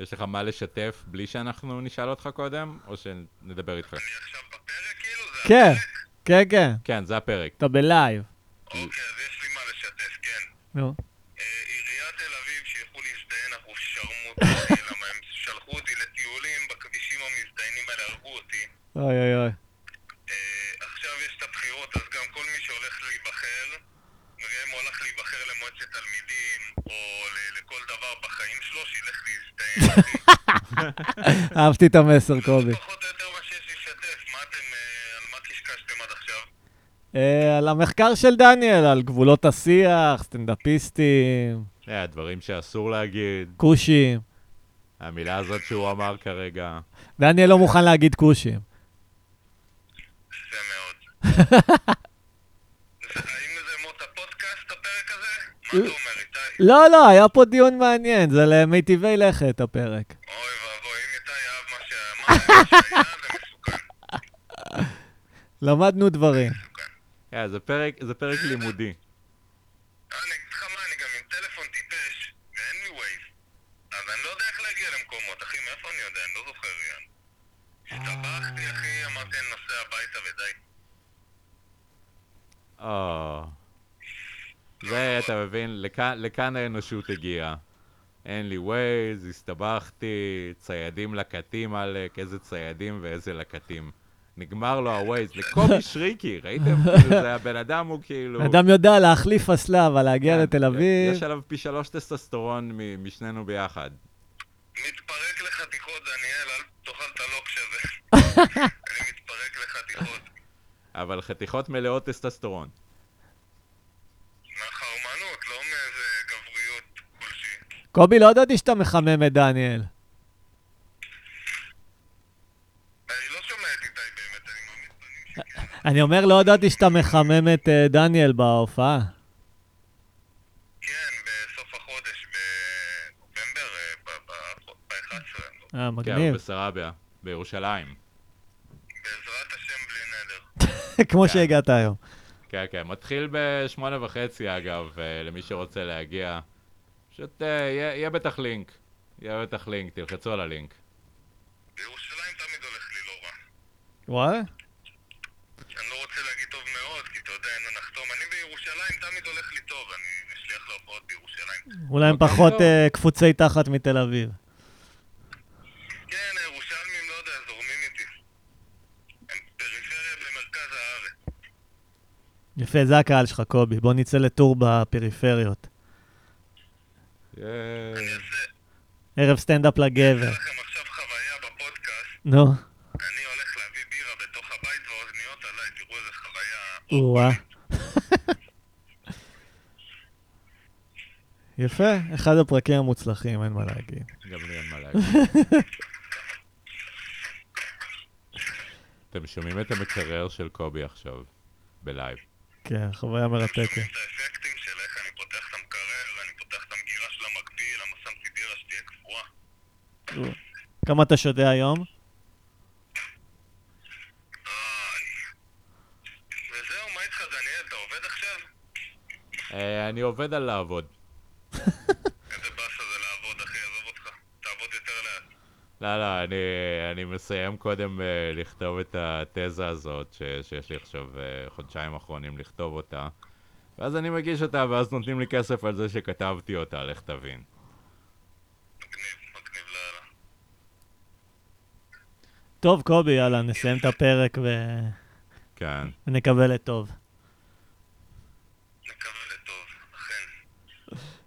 יש לך מה לשתף בלי שאנחנו נשאל אותך קודם, או שנדבר איתך?
אני עכשיו בפרק, כאילו? זה
כן,
הפרק?
כן, כן,
כן, זה הפרק.
אתה בלייב.
אוקיי, אז יש לי מה לשתף, כן.
נו.
אה, עיריית תל אביב, שילכו להזדיין, אנחנו שרמוטים, למה הם שלחו אותי לטיולים בכבישים המזדיינים האלה, הרגו אותי.
אוי אוי אוי.
אה, עכשיו יש את הבחירות, אז גם כל מי שהולך להיבחר, וגם הוא הולך להיבחר למועצת תלמידים, או ל- לכל דבר בחיים שלו, שילך להזדיין. אחי. [laughs]
אהבתי את המסר, קובי.
פחות או יותר מה שיש לשתף, מה אתם, אה, על מה קשקשתם עד עכשיו?
אה, על המחקר של דניאל, על גבולות השיח, סטנדאפיסטים,
אה, הדברים שאסור להגיד,
כושים.
המילה הזאת שהוא אמר כרגע.
דניאל לא מוכן להגיד כושים.
יפה מאוד. זה- [laughs] האם זה מות הפודקאסט, הפרק הזה? מה אתה אומר, איתי?
לא, לא, היה פה דיון מעניין, זה למיטיבי לכת הפרק.
אוי ואבוי, אם איתי אהב מה שה- מה שהיה, זה מסוכן.
למדנו דברים.
זה פרק, זה פרק לימודי.
אה,
זה, אתה מבין, לכאן, לכאן האנושות הגיעה. אין לי ווייז, הסתבכתי, ציידים לקטים עלק, איזה ציידים ואיזה לקטים. נגמר לו הווייז, לקובי [laughs] שריקי, ראיתם? כאילו, זה הבן אדם הוא כאילו...
אדם יודע להחליף אסלה, אבל להגיע
כן,
לתל אביב...
יש עליו פי שלוש טסטוסטרון מ- משנינו ביחד.
מתפרק לחתיכות, דניאל, אל תאכל את הלוקש הזה. [laughs] אני מתפרק לחתיכות.
אבל חתיכות מלאות טסטסטורון.
מהחרמנות, לא מאיזה גבריות כלשהי.
קובי, לא ידעתי שאתה מחמם את דניאל.
אני לא
אומר, לא ידעתי שאתה מחמם את אה, דניאל בהופעה.
כן, בסוף החודש, בנובמבר, ב-11,
אה,
כן,
מגניב.
בסרביה, בירושלים.
בעזרת השם בלי נדר. [laughs]
כמו
כן.
שהגעת היום.
כן, כן, מתחיל בשמונה וחצי אגב, אה, למי שרוצה להגיע. פשוט אה, יהיה יהיה בטח לינק. יהיה בטח לינק, תלחצו על הלינק.
בירושלים תמיד הולך לי לא רע.
וואלה?
אני לא רוצה להגיד טוב מאוד, כי אתה יודע, אין לחתום. אני בירושלים תמיד הולך לי טוב, אני משליח להופעות בירושלים.
אולי הם
אוקיי,
פחות. אה, קפוצי תחת מתל אביב.
כן, הירושלמים, לא יודע, זורמים איתי. הם פריפריה במרכז הארץ.
יפה, זה הקהל שלך, קובי. בוא נצא לטור בפריפריות. ערב סטנדאפ
אעשה
לגבר.
לכם עכשיו חוויה בפודקאסט.
נו,
אני הולך להביא בירה בתוך הבית והאוזניות עליי, תראו איזה חוויה.
או-אה. יפה, אחד הפרקים המוצלחים, אין מה להגיד.
גם לי אין מה להגיד. [laughs] אתם שומעים את המקרר של קובי עכשיו, בלייב.
כן, חוויה מרתקת.
שומעים את האפקטים של איך אני פותח את המקרר, אני פותח את המגירה של המקביל, למה שמתי בירה שתהיה
כמה אתה שותה היום?
איי. וזהו, מה איתך דניאל, אתה עובד עכשיו?
אה, אני עובד על לעבוד.
איזה באסה זה לעבוד, אחי, עזוב אותך. תעבוד יותר לאט.
לא, לא, אני, אני מסיים קודם uh, לכתוב את התזה הזאת, ש, שיש לי עכשיו uh, חודשיים אחרונים לכתוב אותה, ואז אני מגיש אותה, ואז נותנים לי כסף על זה שכתבתי אותה, לך תבין.
מגניב, מגניב לאללה.
טוב, קובי, יאללה, נסיים את הפרק ו-
כן.
ונקבל את טוב.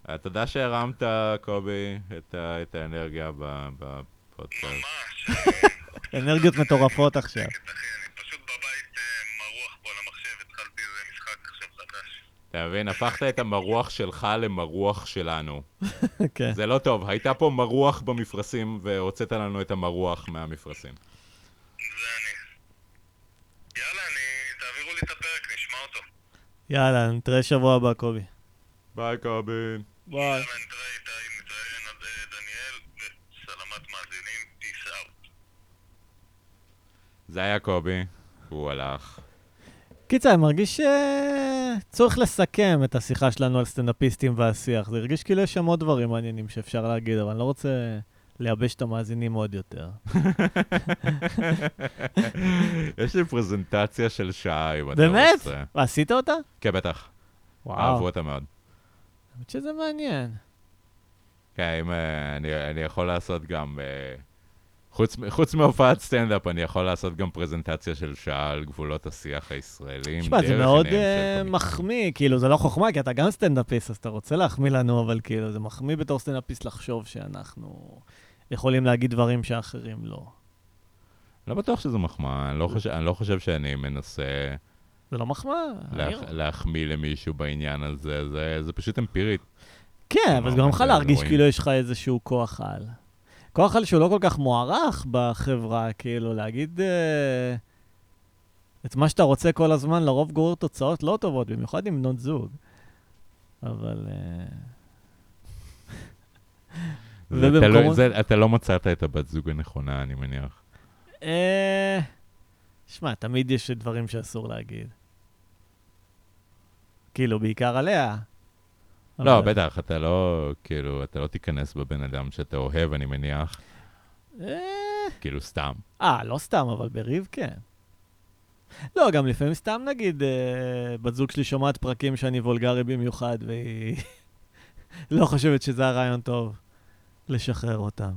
אה, תודה שהרמת, קובי, את ה- את האנרגיה ב- בפודקאסט.
ממש.
אנרגיות מטורפות עכשיו.
אחי, אני פשוט בבית אה, מרוח פה על המחשב, התחלתי איזה משחק עכשיו חדש.
אתה מבין? הפכת את המרוח שלך למרוח שלנו. [laughs]
כן.
זה לא טוב, הייתה פה מרוח במפרשים, והוצאת לנו את המרוח מהמפרשים.
זה אני. יאללה, אני... תעבירו לי את הפרק, נשמע אותו.
יאללה, נתראה שבוע הבא, קובי.
ביי, קובי.
ביי.
יאללה, נתראה איתי, נתראה נד- אה, דניאל, וסלמת מאזינים, peace out.
זה היה קובי, הוא הלך.
קיצר, אני מרגיש שצריך לסכם את השיחה שלנו על סטנדאפיסטים והשיח. זה הרגיש כאילו יש שם עוד דברים מעניינים שאפשר להגיד, אבל אני לא רוצה לייבש את המאזינים עוד יותר.
יש לי פרזנטציה של שעה, אם אתה
באמת?
רוצה.
עשית אותה?
כן, בטח.
וואו,
אהבו אותה מאוד.
האמת שזה מעניין.
כן, אם אה, אני, אני יכול לעשות גם... אה, חוץ, חוץ מהופעת סטנדאפ, אני יכול לעשות גם פרזנטציה של שעה על גבולות השיח הישראלי.
תשמע, זה מאוד
קומיקאים.
מחמיא, כאילו, זה לא חוכמה, כי אתה גם סטנדאפיסט, אז אתה רוצה להחמיא לנו, אבל כאילו, זה מחמיא בתור סטנדאפיסט לחשוב שאנחנו יכולים להגיד דברים שאחרים לא.
לא בטוח שזו מחמאה, אני לא חושב, אני לא חושב שאני מנסה
זה לא מחמאה.
להח, להחמיא למישהו בעניין הזה, זה, זה פשוט אמפירית.
כן, אבל זה גורם לך להרגיש. כאילו יש לך איזשהו כוח על. כוח על שהוא לא כל כך מוערך בחברה, כאילו, להגיד אה, את מה שאתה רוצה כל הזמן, לרוב גורר תוצאות לא טובות, במיוחד עם בנות זוג. אבל... אה, ובמקומות-
תלוי- זה, אתה לא מצאת את הבת זוג הנכונה, אני מניח.
אה, שמע, תמיד יש דברים שאסור להגיד. כאילו, בעיקר עליה.
לא,
אבל-
בטח, אתה לא, כאילו, אתה לא תיכנס בבן אדם שאתה אוהב, אני מניח,
אה,
כאילו, סתם.
אה, לא סתם, אבל בריב כן. לא, גם לפעמים סתם נגיד, אה, בת זוג שלי שומעת פרקים שאני וולגרי במיוחד, והיא [laughs] לא חושבת שזה הרעיון טוב לשחרר אותם.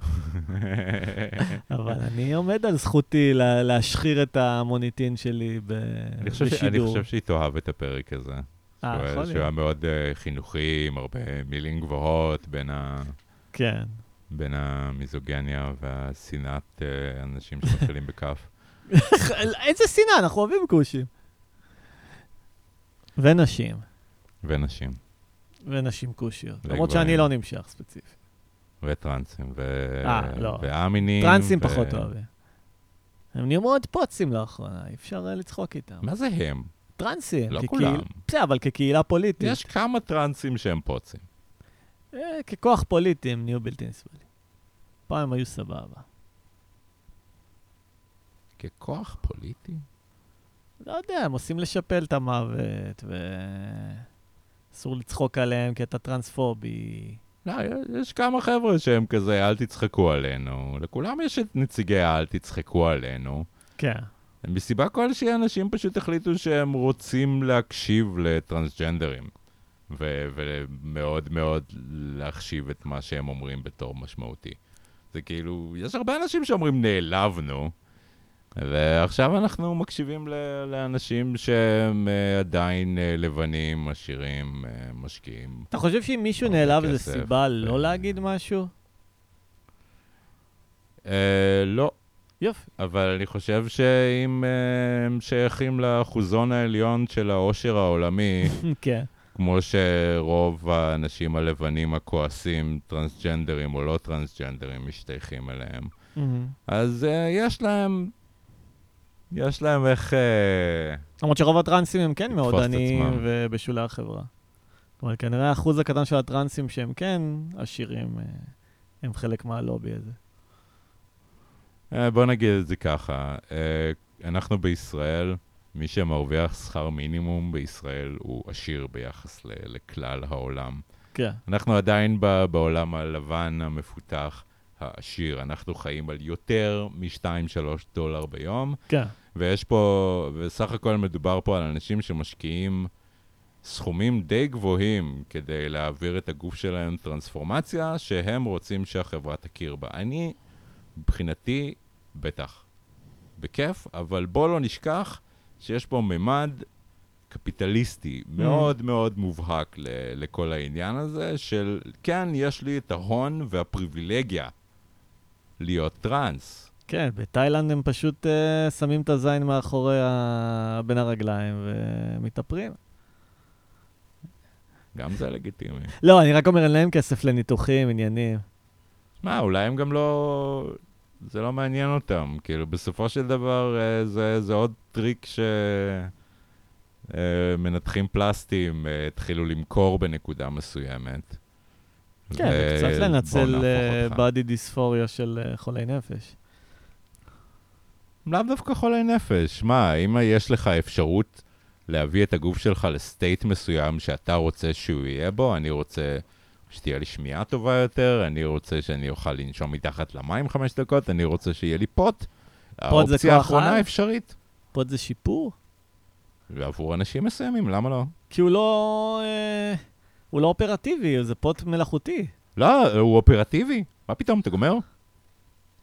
[laughs] אבל אני עומד על זכותי לה, להשחיר את המוניטין שלי ב...
אני חושב, ש... אני
בשידור.
חושב שהיא תאהב את הפרק הזה.
אה, יכול
שהוא היה
להיות.
מאוד uh, חינוכי, עם הרבה מילים גבוהות בין, ה...
כן.
בין המיזוגניה והשנאת uh, אנשים שמתחילים בכף. [laughs]
איזה שנאה, אנחנו אוהבים כושים. ונשים.
ונשים,
ונשים כושיות. למרות. שאני לא נמשך ספציפית.
וטרנסים, ו...
אה, לא.
ואמינים.
טרנסים
ו...
פחות אוהבים. הם נהיו מאוד פוצים לאחרונה, אי אפשר אה, לצחוק איתם.
מה זה הם?
טרנסים.
לא
כקהיל-
כולם.
בסדר, אבל כקהילה פוליטית.
יש כמה טרנסים שהם פוצים.
אה, ככוח פוליטי הם נהיו בלתי נסבלים. פעם הם היו סבבה.
ככוח פוליטי?
לא יודע, הם עושים לשפל את המוות, ואסור לצחוק עליהם כי אתה טרנספובי.
לא, יש כמה חבר'ה שהם כזה, אל תצחקו עלינו. לכולם יש את נציגי האל תצחקו עלינו.
כן.
מסיבה כלשהי אנשים פשוט החליטו שהם רוצים להקשיב לטרנסג'נדרים. ו- ומאוד מאוד להחשיב את מה שהם אומרים בתור משמעותי. זה כאילו, יש הרבה אנשים שאומרים נעלבנו, ועכשיו אנחנו מקשיבים ל- לאנשים שהם אה, עדיין אה, לבנים, עשירים, אה, משקיעים.
אתה חושב שאם מישהו נעלב זה סיבה לא להגיד משהו?
לא,
יופי.
אבל אני חושב שאם הם שייכים לאחוזון העליון של העושר העולמי, [laughs]
כן.
כמו שרוב האנשים הלבנים הכועסים, טרנסג'נדרים או לא טרנסג'נדרים, משתייכים אליהם. אז יש להם, יש להם איך... Uh,
למרות שרוב הטרנסים הם כן מאוד עניים. ובשולי החברה. אבל כנראה האחוז הקטן של הטרנסים שהם כן עשירים, אה, הם חלק מהלובי הזה.
uh, בוא נגיד את זה ככה, אנחנו בישראל, מי שמרוויח שכר מינימום בישראל הוא עשיר ביחס לכלל העולם.
כן.
אנחנו עדיין בעולם הלבן המפותח העשיר, אנחנו חיים על יותר מ-2-3 דולר ביום.
כן.
ויש פה, וסך הכל מדובר פה על אנשים שמשקיעים סכומים די גבוהים כדי להעביר את הגוף שלהם טרנספורמציה שהם רוצים שהחברה תכיר בה. אני, מבחינתי, בטח, בכיף, אבל בוא לא נשכח שיש פה ממד קפיטליסטי מאוד מאוד מובהק ל- לכל העניין הזה, של כן, יש לי את ההון והפריבילגיה להיות טראנס.
כן, בתאילנד הם פשוט uh, שמים את הזין מאחורי ה... בין הרגליים ומתאפרים.
גם זה לגיטימי.
לא, אני רק אומר, אין להם כסף לניתוחים, עניינים.
מה, אולי הם גם לא... זה לא מעניין אותם. כאילו, בסופו של דבר, אה, זה, זה עוד טריק ש... אה, מנתחים פלסטיים אה, התחילו למכור בנקודה מסוימת.
כן, וקצת לנצל אה,
אותך.
בדי דיספוריה של אה, חולי נפש.
לאו דווקא חולי נפש. מה, אם יש לך אפשרות להביא את הגוף שלך לסטייט מסוים שאתה רוצה שהוא יהיה בו, אני רוצה שתהיה לי שמיעה טובה יותר, אני רוצה שאני אוכל לנשום מתחת למים חמש דקות, אני רוצה שיהיה לי פוט.
פוט זה
האופציה
כוח
האחרונה
על?
אפשרית.
פה זה שיפור?
ועבור אנשים מסוימים, למה לא?
כי הוא לא... אה, הוא לא אופרטיבי, זה פוט מלאכותי.
לא, הוא אופרטיבי. מה פתאום, אתה גומר?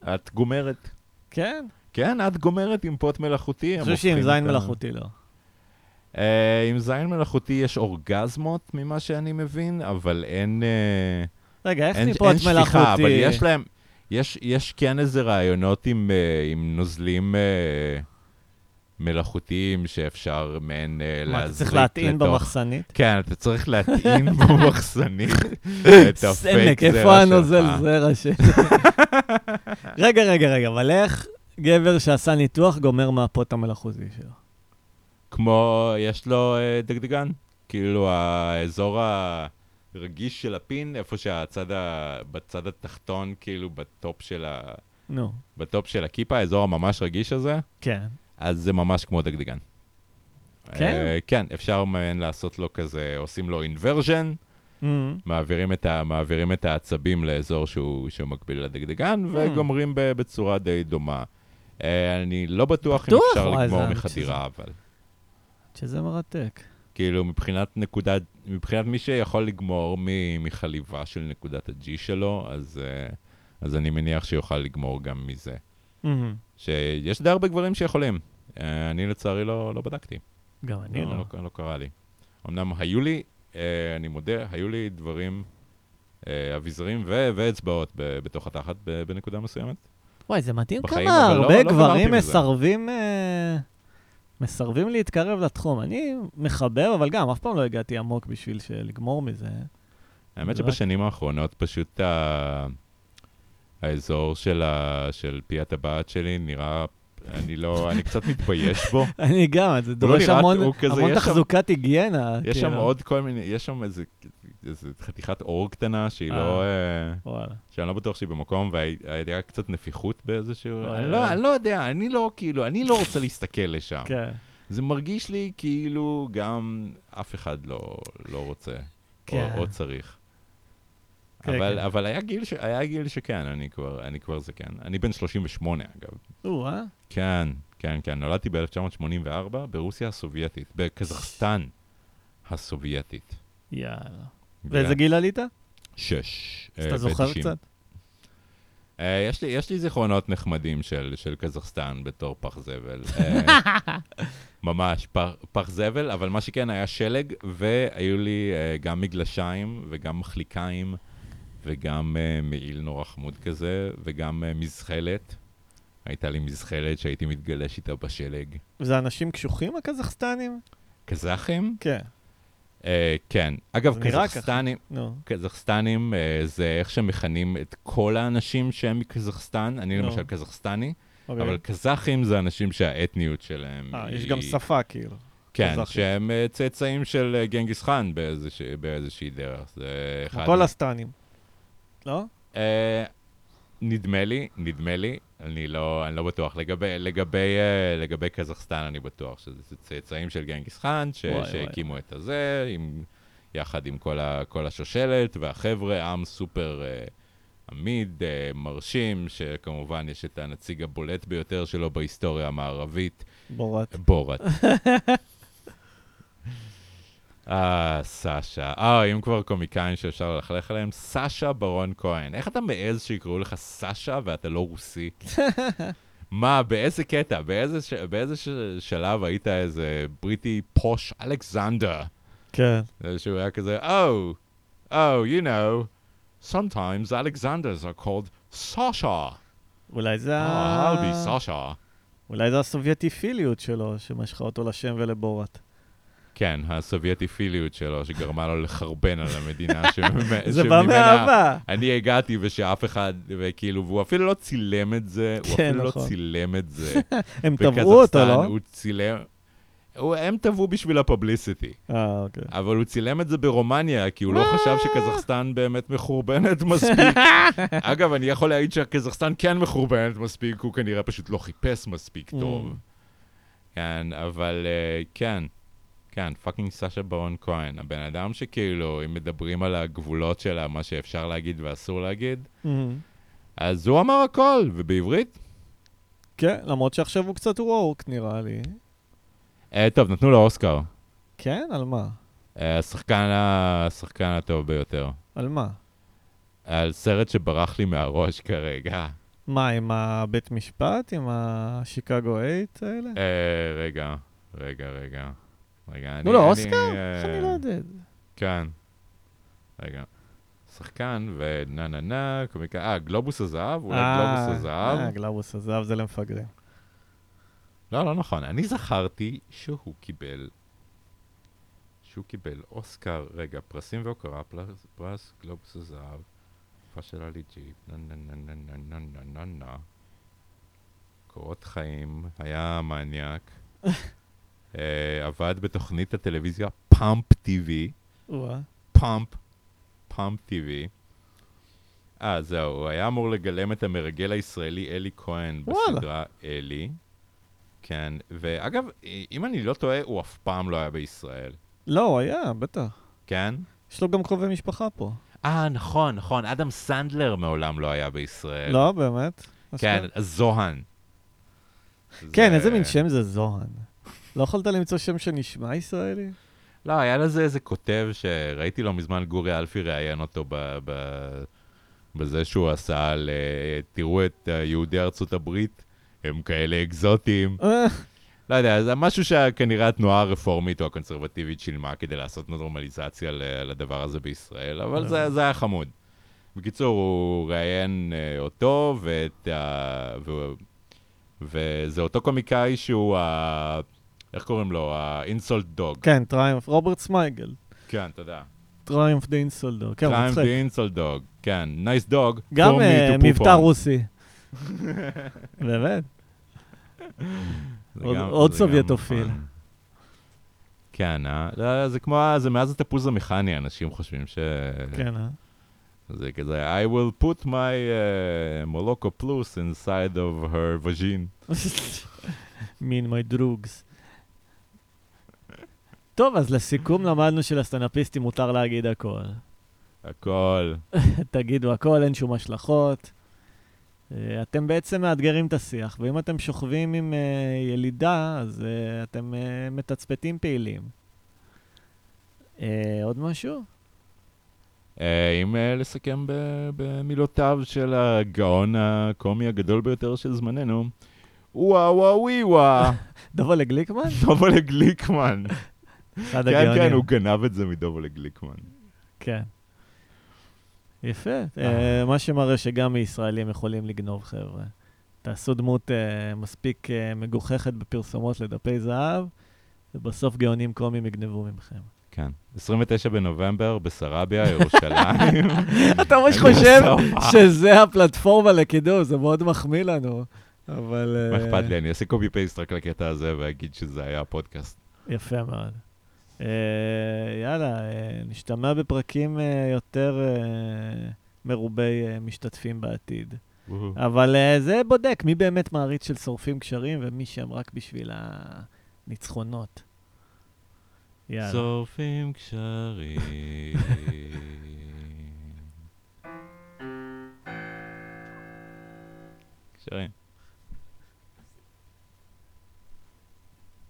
את גומרת.
כן?
כן, את גומרת עם פוט מלאכותי.
אני חושב שעם זין מלאכותי לא.
אה, עם זין מלאכותי יש אורגזמות, ממה שאני מבין, אבל אין... אה,
רגע, איך
אין,
פוט
אין שפיכה,
מלאכותי?
אבל יש להם, יש, יש כן איזה רעיונות עם, אה, עם נוזלים אה, מלאכותיים שאפשר מעין אה,
מה, אתה
להזריק
צריך להטעין
לתוך-
במחסנית?
כן, אתה צריך להטעין [laughs] במחסנית את הפייק זרע
איפה הנוזל
שלך.
זרע שלי? [laughs] רגע, רגע, רגע, אבל איך גבר שעשה ניתוח גומר מהפות המלאכותי שלו?
כמו, יש לו אה, דגדגן. כאילו, האזור הרגיש של הפין, איפה שהצד ה... בצד התחתון, כאילו, בטופ של, ה...
נו,
בטופ של הכיפה, האזור הממש רגיש הזה,
כן.
אז זה ממש כמו דגדגן.
כן?
אה, כן, אפשר מעין לעשות לו כזה, עושים לו inversion,
Mm.
מעבירים את, ה, מעבירים את העצבים לאזור שהוא, שהוא מקביל לדגדגן,
Hmm.
וגומרים ב, בצורה די דומה. אה, אני לא בטוח אם
בטוח?
אפשר
וואי,
לגמור מחדירה, אבל...
שזה מרתק.
כאילו, מבחינת נקודה, מבחינת מי שיכול לגמור מ- מחליבה של נקודת ה-G שלו, אז, uh, אז אני מניח שיוכל לגמור גם מזה.
מהמם.
שיש די הרבה גברים שיכולים. Uh, אני לצערי לא, לא בדקתי.
גם אני לא.
לא, לא קרה לי. אמנם היו לי, uh, אני מודה, היו לי דברים, uh, אביזרים ו- ואצבעות ב- בתוך התחת ב- בנקודה מסוימת.
וואי, זה מדהים
בחיים,
כמה
אבל לא-
הרבה
לא
גברים
מזה.
מסרבים... אה, מסרבים להתקרב לתחום. אני מחבב, אבל גם, אף פעם לא הגעתי עמוק בשביל לגמור מזה.
האמת
רק-
שבשנים האחרונות פשוט ה... האזור של, ה... של פי הטבעת שלי נראה, אני לא, אני קצת מתבייש בו. [laughs]
אני גם, זה דורש
נראה-
המון תחזוקת היגיינה.
יש שם
כאילו.
עוד כל מיני, יש שם איזה, איזה חתיכת אור קטנה שהיא לא, אה,
וואלה.
שאני לא בטוח שהיא במקום, והיה קצת נפיחות באיזשהו, אני. לא, אני לא יודע, אני לא, כאילו, אני לא רוצה להסתכל לשם.
כן.
זה מרגיש לי כאילו גם אף אחד לא, לא רוצה,
כן.
או, או צריך.
כן,
אבל,
כן.
אבל היה, גיל ש... היה גיל שכן, אני כבר, אני כבר זקן. אני בן 38, אגב.
או, אה?
כן, כן, כן. נולדתי ב-1984 ברוסיה הסובייטית, בקזחסטן הסובייטית.
יאללה. ואיזה גיל עלית?
שש.
אז
אה,
אתה זוכר
ב- 90.
קצת?
אה, יש, לי, יש לי זיכרונות נחמדים של, של קזחסטן בתור פח זבל. אה, [laughs] ממש, פח, פח זבל, אבל מה שכן, היה שלג, והיו לי גם מגלשיים וגם מחליקיים, וגם אה, מעיל נורא חמוד כזה, וגם אה, מזחלת. הייתה לי מזחלת שהייתי מתגלש איתה בשלג.
זה אנשים קשוחים הקזחסטנים?
קזחים?
כן.
אה, כן. אגב. קזחסטנים,
נו.
קזחסטנים אה, זה איך שמכנים את כל האנשים שהם מקזחסטן. אני
נו.
למשל קזחסטני,
אוקיי.
אבל קזחים זה אנשים שהאתניות שלהם
אה,
היא...
יש גם שפה, כאילו.
כן,
קזחים.
שהם אה, צאצאים של אה, גנגיס חאן באיזוש... באיזושהי דרך. זה אחד...
כל הסטנים. לא?
אה, נדמה לי, נדמה לי, אני לא, אני לא בטוח. לגבי, לגבי, אה, לגבי קזחסטן אני בטוח שזה צאצאים של גנגיס חאן, ש,
וואי, וואי.
שהקימו את הזה, עם, יחד עם כל, ה, כל השושלת, והחבר'ה, עם סופר אה, עמיד, אה, מרשים, שכמובן יש את הנציג הבולט ביותר שלו בהיסטוריה המערבית,
בורת.
בורת. [laughs] אה, סאשה. אה, אם כבר קומיקאים שאפשר ללכלך עליהם, סאשה ברון כהן. איך אתה מעז שיקראו לך סאשה ואתה לא רוסי? [laughs] מה, באיזה קטע, באיזה, ש... באיזה ש... שלב היית איזה בריטי פוש אלכסנדר?
כן.
שהוא היה כזה, Oh, oh, you know, sometimes Alexanders are called Sasha.
אולי זה
Oh,
ה...
I'll be Sasha.
אולי זה הסובייטיפיליות שלו, שמשכה אותו לשם ולבורת.
כן, הסובייטיפיליות שלו, שגרמה לו לחרבן על המדינה [laughs] שממ-
זה בא
שממנה
מאהבה.
אני הגעתי ושאף אחד, וכאילו, והוא אפילו לא צילם את זה, הוא
כן,
אפילו לא
נכון.
צילם את זה. [laughs]
הם תבעו אותו, לא?
הוא צילם... הוא, הם תבעו בשביל הפבליסיטי,
אה, אוקיי.
אבל הוא צילם את זה ברומניה, כי הוא לא חשב שקזחסטן באמת מחורבנת מספיק. [laughs] אגב, אני יכול להעיד שקזחסטן כן מחורבנת מספיק, הוא כנראה פשוט לא חיפש מספיק טוב. כן, אבל אה, כן, כן, fucking סאשה ברון כהן, הבן אדם שכאילו, אם מדברים על הגבולות שלה, מה שאפשר להגיד ואסור להגיד,
מהמם.
אז הוא אמר הכל, ובעברית?
כן, למרות שעכשיו הוא קצת וורק, נראה לי.
אה, טוב, נתנו לו אוסקר.
כן? על מה?
אה, השחקן, השחקן הטוב ביותר.
על מה?
על סרט שברח לי מהראש כרגע.
מה, עם הבית משפט? עם השיקגו 8 האלה?
אה, רגע, רגע, רגע. רגע, אני...
נו, לא,
אני,
אוסקר?
אה,
איך אני לא יודע?
כן. רגע. שחקן ונה נה נה, קומיקה, אה, גלובוס הזהב? אולי
אה,
גלובוס הזהב?
אה, גלובוס הזהב זה למפגרים.
לא, לא נכון. אני זכרתי שהוא קיבל... שהוא קיבל אוסקר, רגע, פרסים והוקרה, פרס, פרס גלובוס הזהב, תקופה של עלי ג'י, נה נה נה נה נה נה נה נה נה. קורות חיים, היה מניאק. [laughs] אה, עבד בתוכנית הטלוויזיה Pump.
וואה.
Pump, Pump TV. אה, זהו, הוא היה אמור לגלם את המרגל הישראלי אלי כהן. בסדרה אלי. כן, ואגב, אם אני לא טועה, הוא אף פעם לא היה בישראל.
לא, הוא היה, בטח.
כן?
יש לו גם קרובי משפחה פה.
אה, נכון, נכון, אדם סנדלר מעולם לא היה בישראל.
לא, באמת?
כן, אז זוהן.
כן,
זה-
איזה מין שם זה זוהן. לא יכולת למצוא שם שנשמע ישראלי?
לא, היה לזה איזה כותב שראיתי לא מזמן גורי אלפי ראיין אותו ב, ב, בזה שהוא עשה על, אה, תראו את אה, יהודי ארצות הברית, הם כאלה אקזוטיים.
אה,
לא יודע, זה משהו שכנראה התנועה הרפורמית או הקונסרבטיבית שילמה כדי לעשות נורמליזציה לדבר הזה בישראל, אבל זה, זה היה חמוד. בקיצור, הוא ראיין אותו ואת ה... וזה אותו קומיקאי שהוא ה... איך קוראים לו? ה Insult Dog.
כן, טריימפ, רוברט סמייגל.
כן, תודה.
Triumph the Insult Dog. כן, הוא
טריים
מצחיק.
די אינסולט דוג. כן, nice dog.
גם אה, מבטא רוסי. [laughs] באמת? עוד- סובייטופיל.
כן, אה? לא, זה כמו, זה מאז התפוז המכני, אנשים חושבים ש...
כן, אה?
זה כזה, I will put my uh, Moloko plus inside of her vagine.
me and my droogs. טוב, אז לסיכום למדנו שלסטנדאפיסטים מותר להגיד הכל.
הכל. [laughs]
תגידו הכל, אין שום השלכות. אה, אתם בעצם מאתגרים את השיח, ואם אתם שוכבים עם אה, ילידה, אז אה, אתם מתצפתים פעילים. עוד משהו?
אה, אם אה, לסכם במילותיו של הגאון הקומי הגדול ביותר של זמננו, וואו וואו ווי וואו, [laughs]
דובלה גליקמן? [laughs]
דובלה גליקמן.
אחד
כן,
הגאונים.
כן, הוא גנב את זה מדובלה גליקמן.
כן. יפה. אה, מה שמראה שגם מישראלים יכולים לגנוב, חבר'ה. תעשו דמות מספיק מגוחכת בפרסומות לדפי זהב, ובסוף גאונים קומיים יגנבו ממכם.
כן. 29 בנובמבר בסרביה, ירושלים. [laughs]
אתה ממש חושב. שזה הפלטפורמה לקידום, זה מאוד מחמיא לנו, אבל...
מה
אה,
אכפת לי, אני אעשה קופי פייסט רק לקטע הזה ואגיד שזה היה הפודקאסט.
יפה מאוד. אה, יאללה, אה, נשתמע בפרקים יותר מרובי משתתפים בעתיד. אבל זה בודק מי באמת מעריץ של שורפים קשרים ומי שם רק בשביל הניצחונות. יאללה.
שורפים קשרים. קשרים.